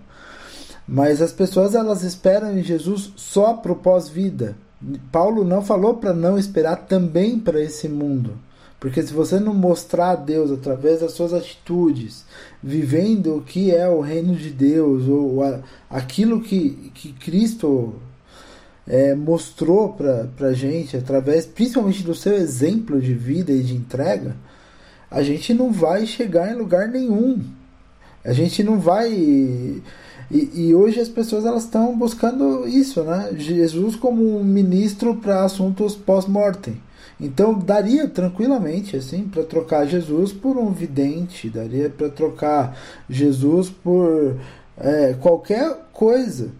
Mas as pessoas elas esperam em Jesus só para o pós-vida. Paulo não falou para não esperar também para esse mundo. Porque se você não mostrar a Deus através das suas atitudes, vivendo o que é o reino de Deus, ou a, aquilo que, que Cristo é, mostrou para a gente, através principalmente do seu exemplo de vida e de entrega, a gente não vai chegar em lugar nenhum. A gente não vai. E, e hoje as pessoas elas estão buscando isso, né? Jesus como um ministro para assuntos pós-mortem. Então daria tranquilamente assim para trocar Jesus por um vidente, daria para trocar Jesus por é, qualquer coisa,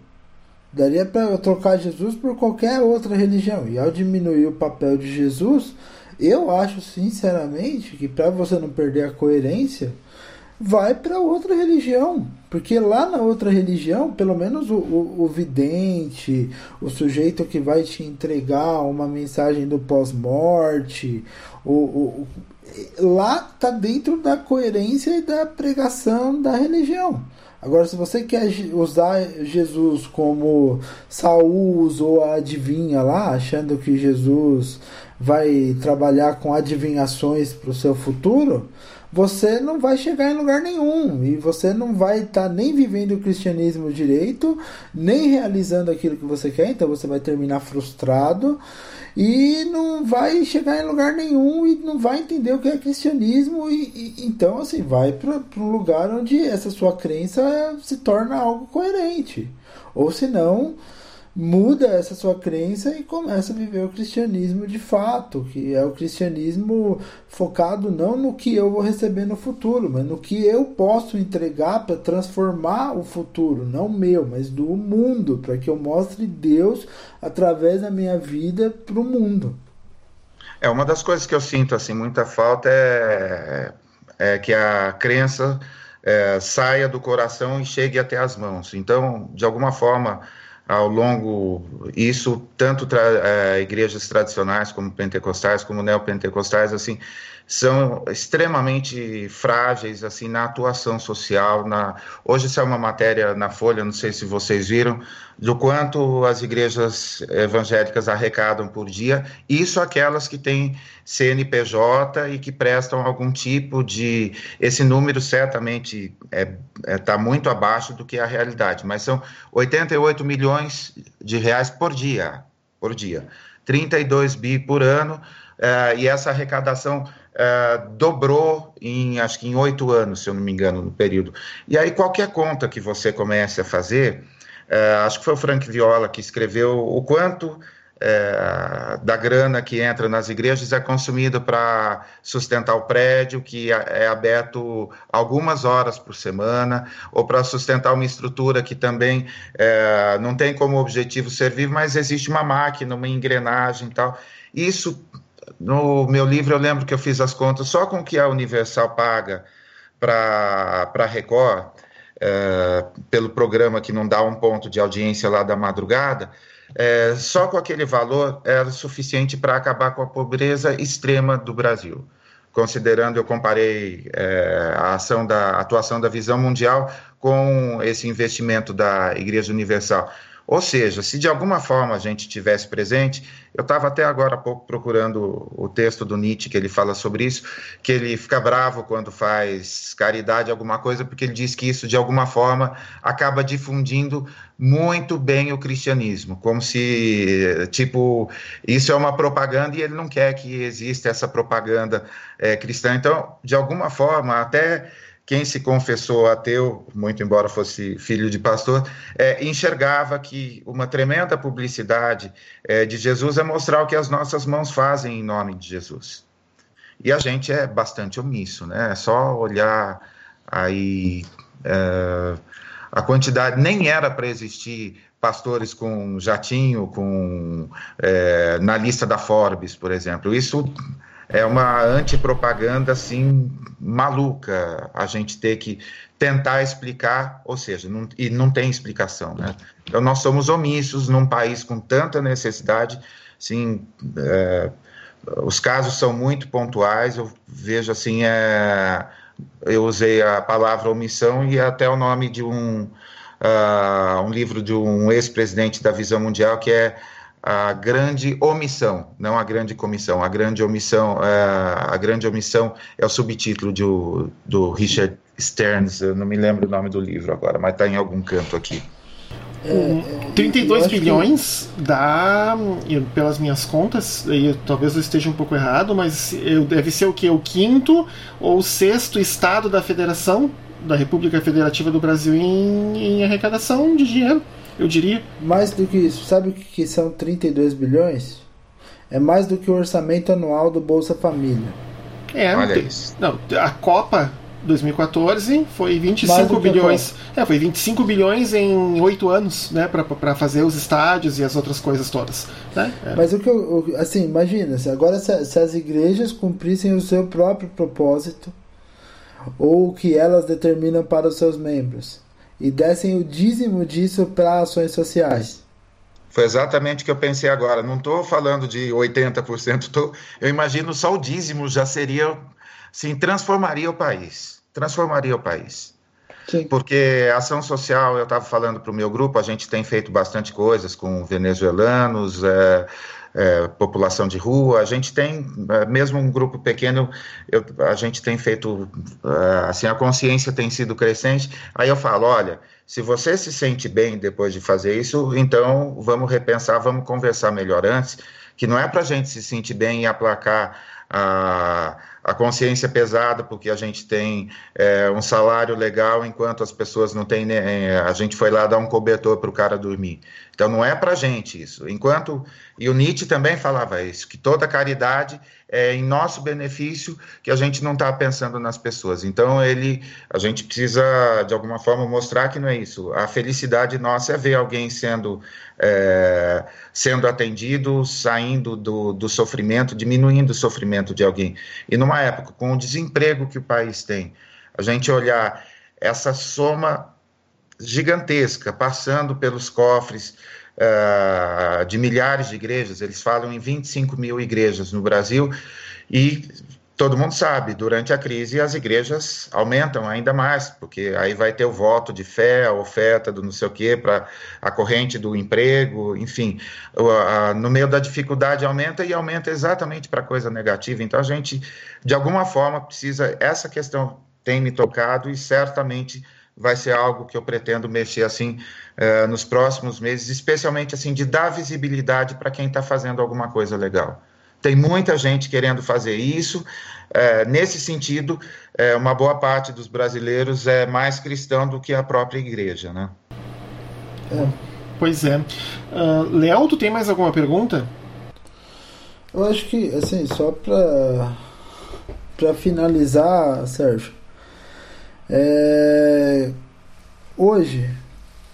daria para trocar Jesus por qualquer outra religião. E ao diminuir o papel de Jesus, eu acho sinceramente que para você não perder a coerência, vai para outra religião. Porque lá na outra religião, pelo menos o, o, o, vidente, o sujeito que vai te entregar uma mensagem do pós-morte, o, o, lá tá dentro da coerência e da pregação da religião. Agora, se você quer usar Jesus como Saul usou a adivinha lá, achando que Jesus vai trabalhar com adivinhações para o seu futuro, você não vai chegar em lugar nenhum. E você não vai estar tá nem vivendo o cristianismo direito, nem realizando aquilo que você quer, então você vai terminar frustrado e não vai chegar em lugar nenhum e não vai entender o que é cristianismo. E, e então assim vai para um lugar onde essa sua crença se torna algo coerente. Ou se não muda essa sua crença e começa a viver o cristianismo de fato, que é o cristianismo focado não no que eu vou receber no futuro, mas no que eu posso entregar para transformar o futuro, não meu, mas do mundo, para que eu mostre Deus através da minha vida para o mundo. É uma das coisas que eu sinto assim muita falta é, é que a crença é, saia do coração e chegue até as mãos. Então, de alguma forma ao longo isso tanto tra é, igrejas tradicionais como pentecostais como neopentecostais assim são extremamente frágeis assim na atuação social. Na... Hoje é uma matéria na Folha, não sei se vocês viram, do quanto as igrejas evangélicas arrecadam por dia, isso aquelas que têm CNPJ e que prestam algum tipo de. Esse número certamente está é, é, tá muito abaixo do que a realidade, mas são 88 milhões de reais por dia, por dia, 32 bi por ano, é, e essa arrecadação Uh, dobrou em acho que em oito anos, se eu não me engano, no período. E aí qualquer conta que você comece a fazer, uh, acho que foi o Frank Viola que escreveu o quanto uh, da grana que entra nas igrejas é consumido para sustentar o prédio, que é, é aberto algumas horas por semana, ou para sustentar uma estrutura que também não tem como objetivo servir, mas existe uma máquina, uma engrenagem e tal. Isso no meu livro eu lembro que eu fiz as contas só com o que a Universal paga para a Record, é, pelo programa que não dá um ponto de audiência lá da madrugada, é, só com aquele valor era suficiente para acabar com a pobreza extrema do Brasil. Considerando, eu comparei é, a ação da a atuação da Visão Mundial com esse investimento da Igreja Universal. Ou seja, se de alguma forma a gente tivesse presente, eu estava até agora há pouco procurando o texto do Nietzsche, que ele fala sobre isso, que ele fica bravo quando faz caridade, alguma coisa, porque ele diz que isso, de alguma forma, acaba difundindo muito bem o cristianismo, como se, tipo, isso é uma propaganda e ele não quer que exista essa propaganda é, cristã. Então, de alguma forma, até quem se confessou ateu, muito embora fosse filho de pastor, é, enxergava que uma tremenda publicidade é, de Jesus é mostrar o que as nossas mãos fazem em nome de Jesus. E a gente é bastante omisso, né? É só olhar aí é, a quantidade, nem era para existir pastores com jatinho, com é, na lista da Forbes, por exemplo. Isso é uma antipropaganda assim maluca a gente ter que tentar explicar, ou seja, não, e não tem explicação, né? Então nós somos omissos num país com tanta necessidade, sim, é, os casos são muito pontuais, eu vejo assim, é, eu usei a palavra omissão e até o nome de um, uh, um livro de um ex-presidente da Visão Mundial que é a grande omissão, não a grande comissão, a grande omissão, é, a grande omissão é o subtítulo do, do Richard Stearns, eu não me lembro o nome do livro agora, mas está em algum canto aqui. É, 32 é, bilhões que... dá, pelas minhas contas, e talvez eu esteja um pouco errado, mas eu, deve ser o que? O quinto ou o sexto estado da federação, da República Federativa do Brasil, em, em arrecadação de dinheiro eu diria. Mais do que isso, sabe o que são 32 bilhões? É mais do que o orçamento anual do Bolsa Família. É, Olha isso. Não, a Copa 2014 foi 25 bilhões. É, foi 25 bilhões em oito anos, né, para fazer os estádios e as outras coisas todas. Né? É. Mas o que eu, assim, imagina, se agora se, se as igrejas cumprissem o seu próprio propósito ou o que elas determinam para os seus membros, e dessem o dízimo disso para ações sociais. Foi exatamente o que eu pensei agora. Não estou falando de 80%, tô, eu imagino só o dízimo já seria, sim, transformaria o país. Transformaria o país. Sim. Porque ação social, eu estava falando para o meu grupo, a gente tem feito bastante coisas com venezuelanos, é, é, população de rua, a gente tem, é, mesmo um grupo pequeno, eu, a gente tem feito, é, assim, a consciência tem sido crescente, aí eu falo, olha, se você se sente bem depois de fazer isso, então vamos repensar, vamos conversar melhor antes, que não é para a gente se sentir bem e aplacar a, a consciência pesada, porque a gente tem é, um salário legal, enquanto as pessoas não têm. Né, a gente foi lá dar um cobertor para o cara dormir. Então não é para gente isso. Enquanto e o Nietzsche também falava isso, que toda caridade é em nosso benefício, que a gente não está pensando nas pessoas. Então ele, a gente precisa de alguma forma mostrar que não é isso. A felicidade nossa é ver alguém sendo é, sendo atendido, saindo do, do sofrimento, diminuindo o sofrimento de alguém. E numa época com o desemprego que o país tem, a gente olhar essa soma gigantesca, passando pelos cofres uh, de milhares de igrejas, eles falam em 25 mil igrejas no Brasil, e todo mundo sabe, durante a crise as igrejas aumentam ainda mais, porque aí vai ter o voto de fé, a oferta do não sei o quê, para a corrente do emprego, enfim, no meio da dificuldade aumenta e aumenta exatamente para coisa negativa. Então a gente, de alguma forma, precisa, essa questão tem me tocado e certamente vai ser algo que eu pretendo mexer assim uh, nos próximos meses, especialmente assim de dar visibilidade para quem está fazendo alguma coisa legal. Tem muita gente querendo fazer isso. É, nesse sentido, é, uma boa parte dos brasileiros é mais cristão do que a própria igreja, né? É. Pois é. Uh, Léo, tu tem mais alguma pergunta? Eu acho que, assim, só para para finalizar, Sérgio, é, hoje,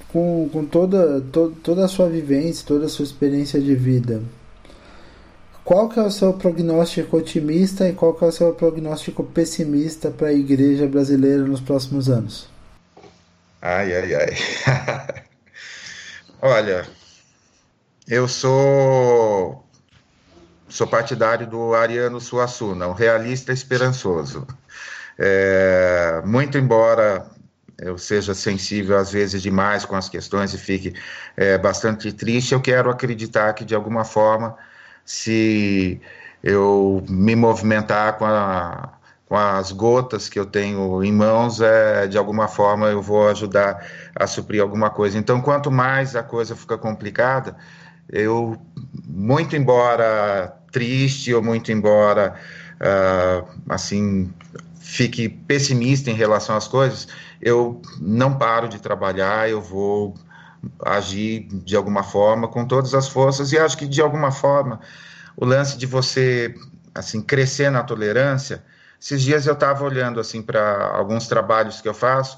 com, com toda, to, toda a sua vivência, toda a sua experiência de vida, qual que é o seu prognóstico otimista e qual que é o seu prognóstico pessimista para a igreja brasileira nos próximos anos? Ai, ai, ai. Olha, eu sou sou partidário do Ariano Suassuna, um realista esperançoso. É, muito embora eu seja sensível às vezes demais com as questões e fique é, bastante triste, eu quero acreditar que de alguma forma se eu me movimentar com, a, com as gotas que eu tenho em mãos, é, de alguma forma eu vou ajudar a suprir alguma coisa. Então, quanto mais a coisa fica complicada, eu, muito embora triste ou muito embora, uh, assim, fique pessimista em relação às coisas, eu não paro de trabalhar, eu vou agir de alguma forma com todas as forças e acho que de alguma forma o lance de você assim crescer na tolerância. Esses dias eu estava olhando assim para alguns trabalhos que eu faço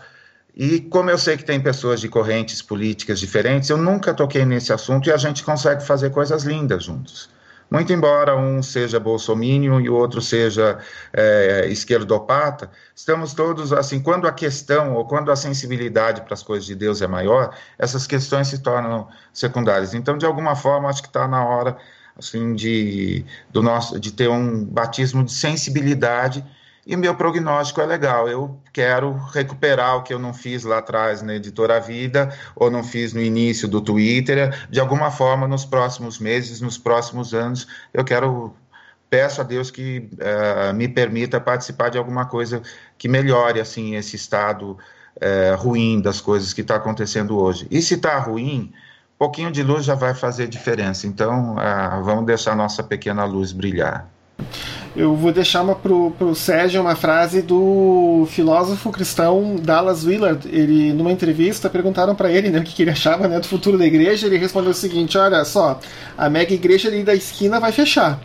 e como eu sei que tem pessoas de correntes políticas diferentes, eu nunca toquei nesse assunto e a gente consegue fazer coisas lindas juntos. Muito embora um seja bolsomínio e o outro seja é, esquerdopata, estamos todos assim, quando a questão ou quando a sensibilidade para as coisas de Deus é maior, essas questões se tornam secundárias. Então, de alguma forma, acho que está na hora assim de do nosso de ter um batismo de sensibilidade e meu prognóstico é legal. Eu quero recuperar o que eu não fiz lá atrás na Editora Vida, ou não fiz no início do Twitter. De alguma forma, nos próximos meses, nos próximos anos, eu quero. Peço a Deus que uh, me permita participar de alguma coisa que melhore assim esse estado uh, ruim das coisas que está acontecendo hoje. E se está ruim, pouquinho de luz já vai fazer diferença. Então, uh, vamos deixar nossa pequena luz brilhar. Eu vou deixar uma pro, pro Sérgio uma frase do filósofo cristão Dallas Willard. Ele, numa entrevista, perguntaram para ele né, o que, que, ele achava né, do futuro da igreja. Ele respondeu o seguinte: Olha só, a mega igreja ali da esquina vai fechar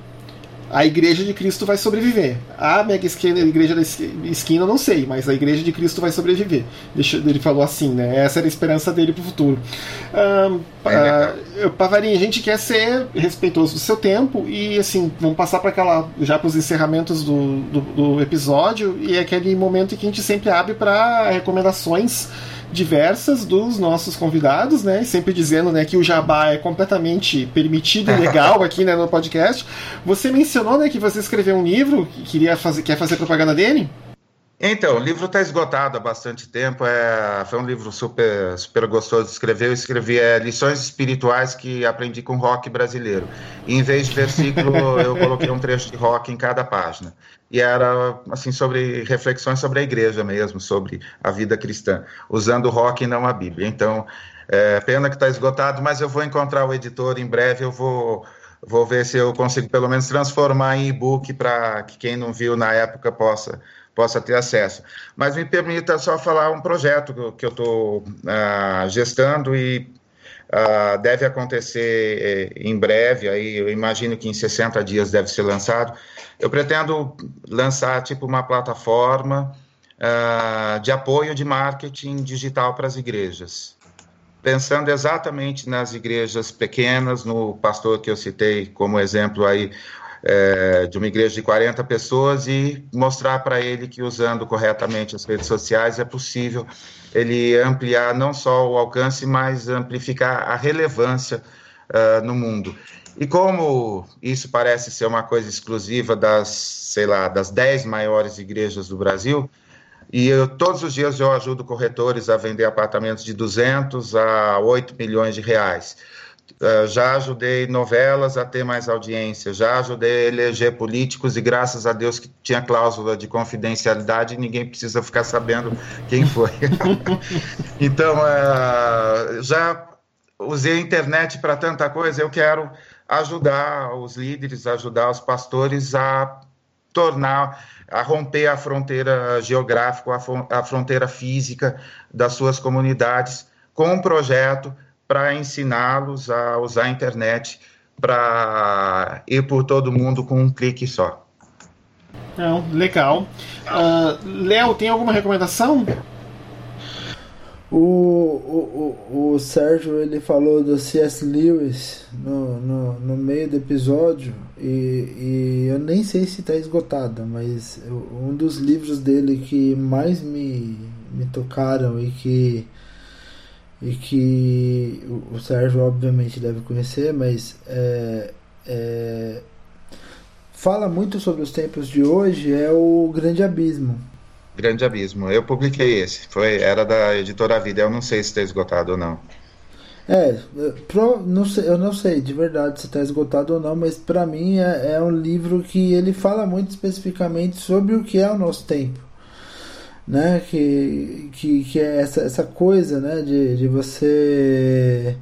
a igreja de Cristo vai sobreviver. A mega esquina, a igreja da esquina, não sei, mas a igreja de Cristo vai sobreviver. Ele falou assim, né? Essa era a esperança dele para o futuro. Um, é uh, Pavarinha, a gente quer ser respeitoso do seu tempo e, assim, vamos passar para aquela já para os encerramentos do, do, do episódio e é aquele momento em que a gente sempre abre para recomendações diversas dos nossos convidados, né? Sempre dizendo né, que o jabá é completamente permitido e legal aqui né, no podcast. Você mencionou né, que você escreveu um livro que queria fazer, quer fazer propaganda dele? Então, o livro está esgotado há bastante tempo. É, foi um livro super, super gostoso de escrever. Eu escrevi é, lições espirituais que aprendi com rock brasileiro. E, em vez de versículo, eu coloquei um trecho de rock em cada página. E era assim sobre reflexões sobre a igreja mesmo, sobre a vida cristã, usando o rock e não a Bíblia. Então, é, pena que está esgotado, mas eu vou encontrar o editor em breve. Eu vou vou ver se eu consigo pelo menos transformar em e-book para que quem não viu na época possa possa ter acesso. Mas me permita só falar um projeto que eu estou uh, gestando e uh, deve acontecer eh, em breve, aí eu imagino que em 60 dias deve ser lançado. Eu pretendo lançar tipo uma plataforma uh, de apoio de marketing digital para as igrejas. Pensando exatamente nas igrejas pequenas, no pastor que eu citei como exemplo aí, é, de uma igreja de 40 pessoas e mostrar para ele que usando corretamente as redes sociais é possível ele ampliar não só o alcance, mas amplificar a relevância uh, no mundo. E como isso parece ser uma coisa exclusiva das, sei lá, das 10 maiores igrejas do Brasil, e eu, todos os dias eu ajudo corretores a vender apartamentos de 200 a 8 milhões de reais. Uh, já ajudei novelas a ter mais audiência, já ajudei a eleger políticos e graças a Deus que tinha cláusula de confidencialidade e ninguém precisa ficar sabendo quem foi. então, uh, já usei a internet para tanta coisa, eu quero ajudar os líderes, ajudar os pastores a tornar a romper a fronteira geográfica, a, fronteira física das suas comunidades, com um projeto para ensiná-los a usar a internet para ir por todo mundo com um clique só. Não, legal. Uh, Léo, tem alguma recomendação? O, o, o, o Sérgio ele falou do C.S. Lewis no, no, no meio do episódio e, e eu nem sei se está esgotado, mas um dos livros dele que mais me, me tocaram e que e que o, Sérgio obviamente deve conhecer, mas é, é, fala muito sobre os tempos de hoje é o Grande Abismo Grande Abismo. Eu publiquei esse. Foi, era da editora Vida. Eu não sei se está esgotado ou não. É, pro, não sei, eu não sei de verdade se está esgotado ou não, mas para mim é, é, um livro que ele fala muito especificamente sobre o que é o nosso tempo, né? Que, que, que é essa, essa coisa, né? De, de você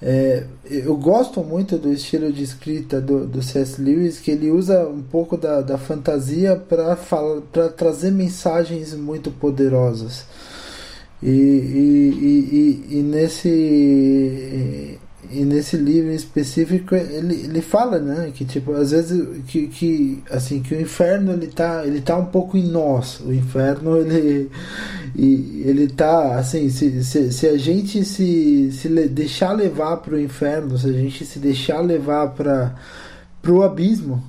é, eu gosto muito do estilo de escrita do, do C.S. Lewis, que ele usa um pouco da, da fantasia para trazer mensagens muito poderosas. E, e, e, e, nesse e nesse livro em específico ele, ele fala né que tipo às vezes que, que assim que o inferno ele tá ele tá um pouco em nós. O inferno ele e ele tá assim se, se, se a gente se, se deixar levar para o inferno se a gente se deixar levar para o abismo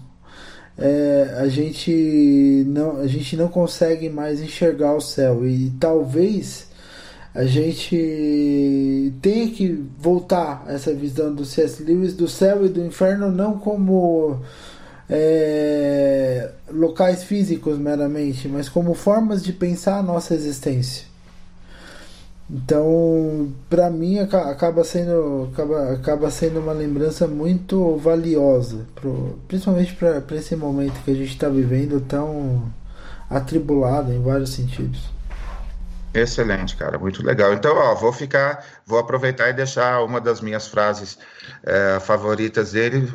é, a gente não a gente não consegue mais enxergar o céu. E talvez a gente tem que voltar a essa visão do C.S. Lewis do céu e do inferno não como é, locais físicos meramente, mas como formas de pensar a nossa existência. Então, para mim acaba sendo acaba, acaba sendo uma lembrança muito valiosa, pro, principalmente para esse momento que a gente está vivendo tão atribulado em vários sentidos. Excelente, cara, muito legal. Então, ó, vou ficar, vou aproveitar e deixar uma das minhas frases é, favoritas dele: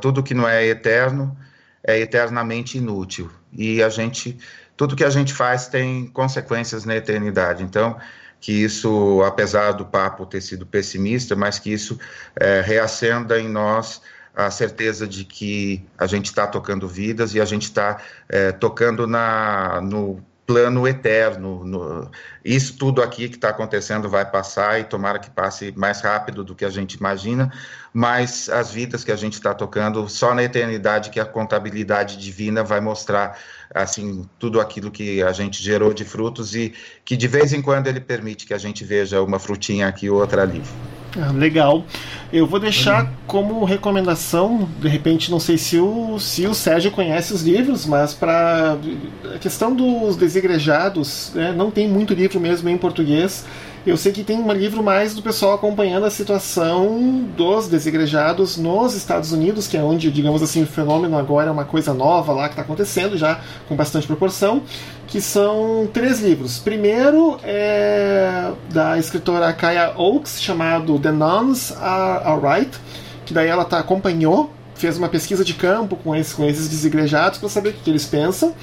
tudo que não é eterno é eternamente inútil. E a gente, tudo que a gente faz tem consequências na eternidade. Então, que isso, apesar do papo ter sido pessimista, mas que isso é, reacenda em nós a certeza de que a gente está tocando vidas e a gente está é, tocando na, no plano eterno. No, isso tudo aqui que está acontecendo vai passar e tomara que passe mais rápido do que a gente imagina, mas as vidas que a gente está tocando, só na eternidade que a contabilidade divina vai mostrar assim tudo aquilo que a gente gerou de frutos e que de vez em quando ele permite que a gente veja uma frutinha aqui outra ali. Ah, legal. Eu vou deixar como recomendação, de repente, não sei se o, se o Sérgio conhece os livros, mas para a questão dos desigrejados, né, não tem muito livro mesmo em português. Eu sei que tem um livro mais do pessoal acompanhando a situação dos desigrejados nos Estados Unidos, que é onde, digamos assim, o fenômeno agora é uma coisa nova lá que está acontecendo já com bastante proporção, que são três livros. Primeiro é da escritora Kaya Oaks, chamado The Nuns Are Alright, que daí ela tá, acompanhou fez uma pesquisa de campo com esses, com esses desigrejados para saber o que eles pensam.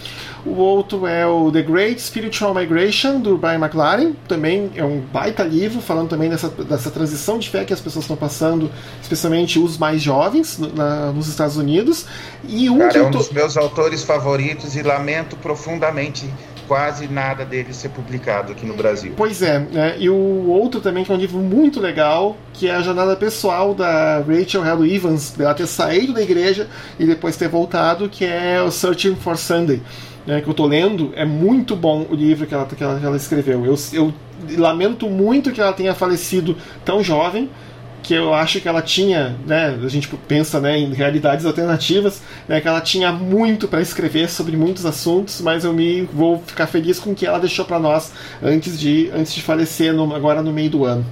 O outro é o The Great Spiritual Migration, do Brian McLaren. Também é um baita livro, falando também dessa, dessa transição de fé que as pessoas estão passando, especialmente os mais jovens na, nos Estados Unidos. E um Cara, é um dos meus autores favoritos e lamento profundamente quase nada dele ser publicado aqui no Brasil. Pois é, né? e o outro também que é um livro muito legal, que é a jornada pessoal da Rachel Hell Evans, dela ter saído da igreja e depois ter voltado, que é o Searching for Sunday. Né, que eu tô lendo, é muito bom o livro que ela, que ela, que ela escreveu. Eu, eu lamento muito que ela tenha falecido tão jovem, que eu acho que ela tinha, né, a gente pensa né, em realidades alternativas, né, que ela tinha muito para escrever sobre muitos assuntos, mas eu me vou ficar feliz com o que ela deixou para nós antes de, antes de falecer, no, agora no meio do ano.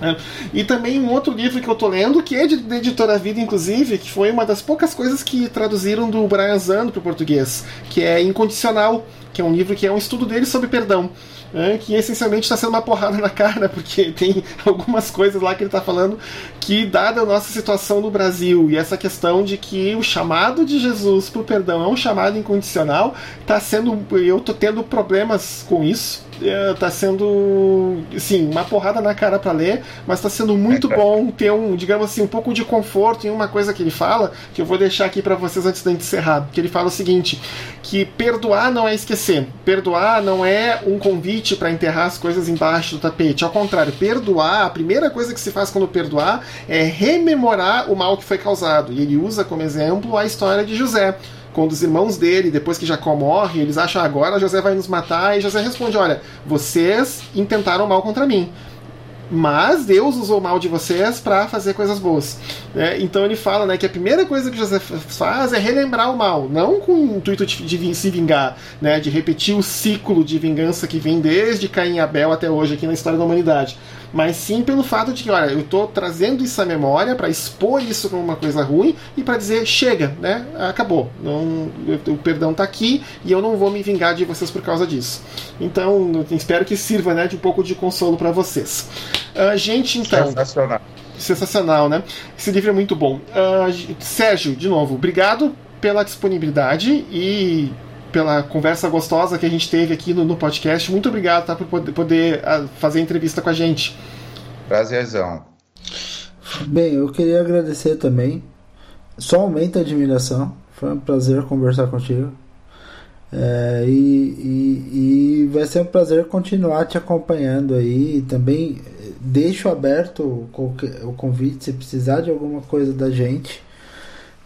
É. E também um outro livro que eu tô lendo, que é de, Editora Vida, inclusive, que foi uma das poucas coisas que traduziram do Brian Zando para o português, que é Incondicional, que é um livro que é um estudo dele sobre perdão é, que essencialmente está sendo uma porrada na cara, porque tem algumas coisas lá que ele está falando que, dada a nossa situação no Brasil e essa questão de que o chamado de Jesus para o perdão é um chamado incondicional, está sendo. Eu estou tendo problemas com isso é, sendo sim uma porrada na cara para ler, mas está sendo muito bom ter um, digamos assim, um pouco de conforto em uma coisa que ele fala, que eu vou deixar aqui para vocês antes de encerrar, que ele fala o seguinte, que perdoar não é esquecer, perdoar não é um convite para enterrar as coisas embaixo do tapete. Ao contrário, perdoar, a primeira coisa que se faz quando perdoar é rememorar o mal que foi causado. E ele usa como exemplo a história de José quando os irmãos dele, depois que Jacó morre, eles acham agora José vai nos matar, e José responde: Olha, vocês intentaram mal contra mim mas Deus usou o mal de vocês para fazer coisas boas. É, então ele fala né, que a primeira coisa que José faz é relembrar o mal, não com o intuito de, de, se vingar, né, de repetir o ciclo de vingança que vem desde Caim e Abel até hoje aqui na história da humanidade mas sim pelo fato de que, olha, eu estou trazendo isso à memória para expor isso como uma coisa ruim e para dizer chega, né? Acabou, não, o perdão está aqui e eu não vou me vingar de vocês por causa disso. Então, espero que sirva, né, de um pouco de consolo para vocês. Uh, gente, então. Sensacional. Sensacional, né? Esse livro é muito bom. Uh, Sérgio, de novo, obrigado pela disponibilidade e pela conversa gostosa que a gente teve aqui no, no podcast. Muito obrigado tá, por poder, poder uh, fazer a entrevista com a gente. Prazerzão. Bem, eu queria agradecer também. Só aumenta a admiração. Foi um prazer conversar contigo. É, e, e, e, vai ser um prazer continuar te acompanhando aí. Também deixo aberto o convite se precisar de alguma coisa da gente.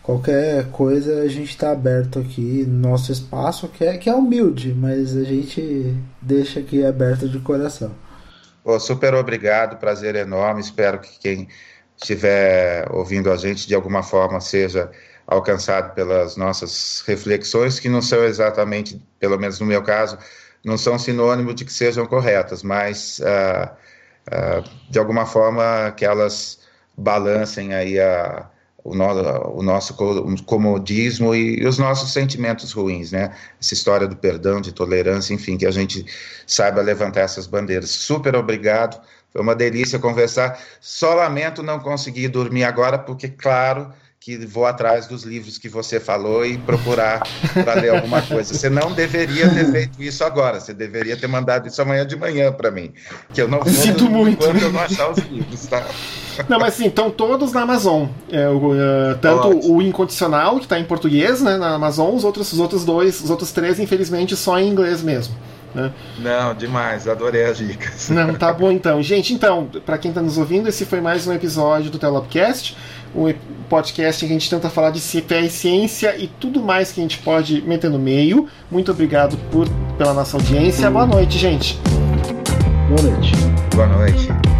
Qualquer coisa a gente está aberto aqui no nosso espaço, que é, que é humilde, mas a gente deixa aqui aberto de coração. Oh, super obrigado, prazer enorme. Espero que quem estiver ouvindo a gente de alguma forma seja alcançado pelas nossas reflexões, que não são exatamente, pelo menos no meu caso, não são sinônimo de que sejam corretas, mas uh, uh, de alguma forma que elas balancem aí a o, no, o nosso comodismo e, e, os nossos sentimentos ruins, né? Essa história do perdão, de tolerância, enfim, que a gente saiba levantar essas bandeiras. Super obrigado, foi uma delícia conversar. Só lamento não conseguir dormir agora, porque, claro, que vou atrás dos livros que você falou e procurar para ler alguma coisa. Você não deveria ter feito isso agora, você deveria ter mandado isso amanhã de manhã para mim, que eu não vou Sinto muito. quando eu não achar os livros, tá? Não, mas sim, estão todos na Amazon. É, o, uh, tanto Ótimo. o Incondicional, que está em português, né, na Amazon, os outros, os outros dois, os outros três, infelizmente, só em inglês mesmo. Né? Não, demais, adorei as dicas. Não, tá bom então. Gente, então, para quem está nos ouvindo, esse foi mais um episódio do Telopcast um podcast em que a gente tenta falar de e ciência e tudo mais que a gente pode meter no meio. Muito obrigado por, pela nossa audiência. Boa noite, gente. Boa noite. Boa noite.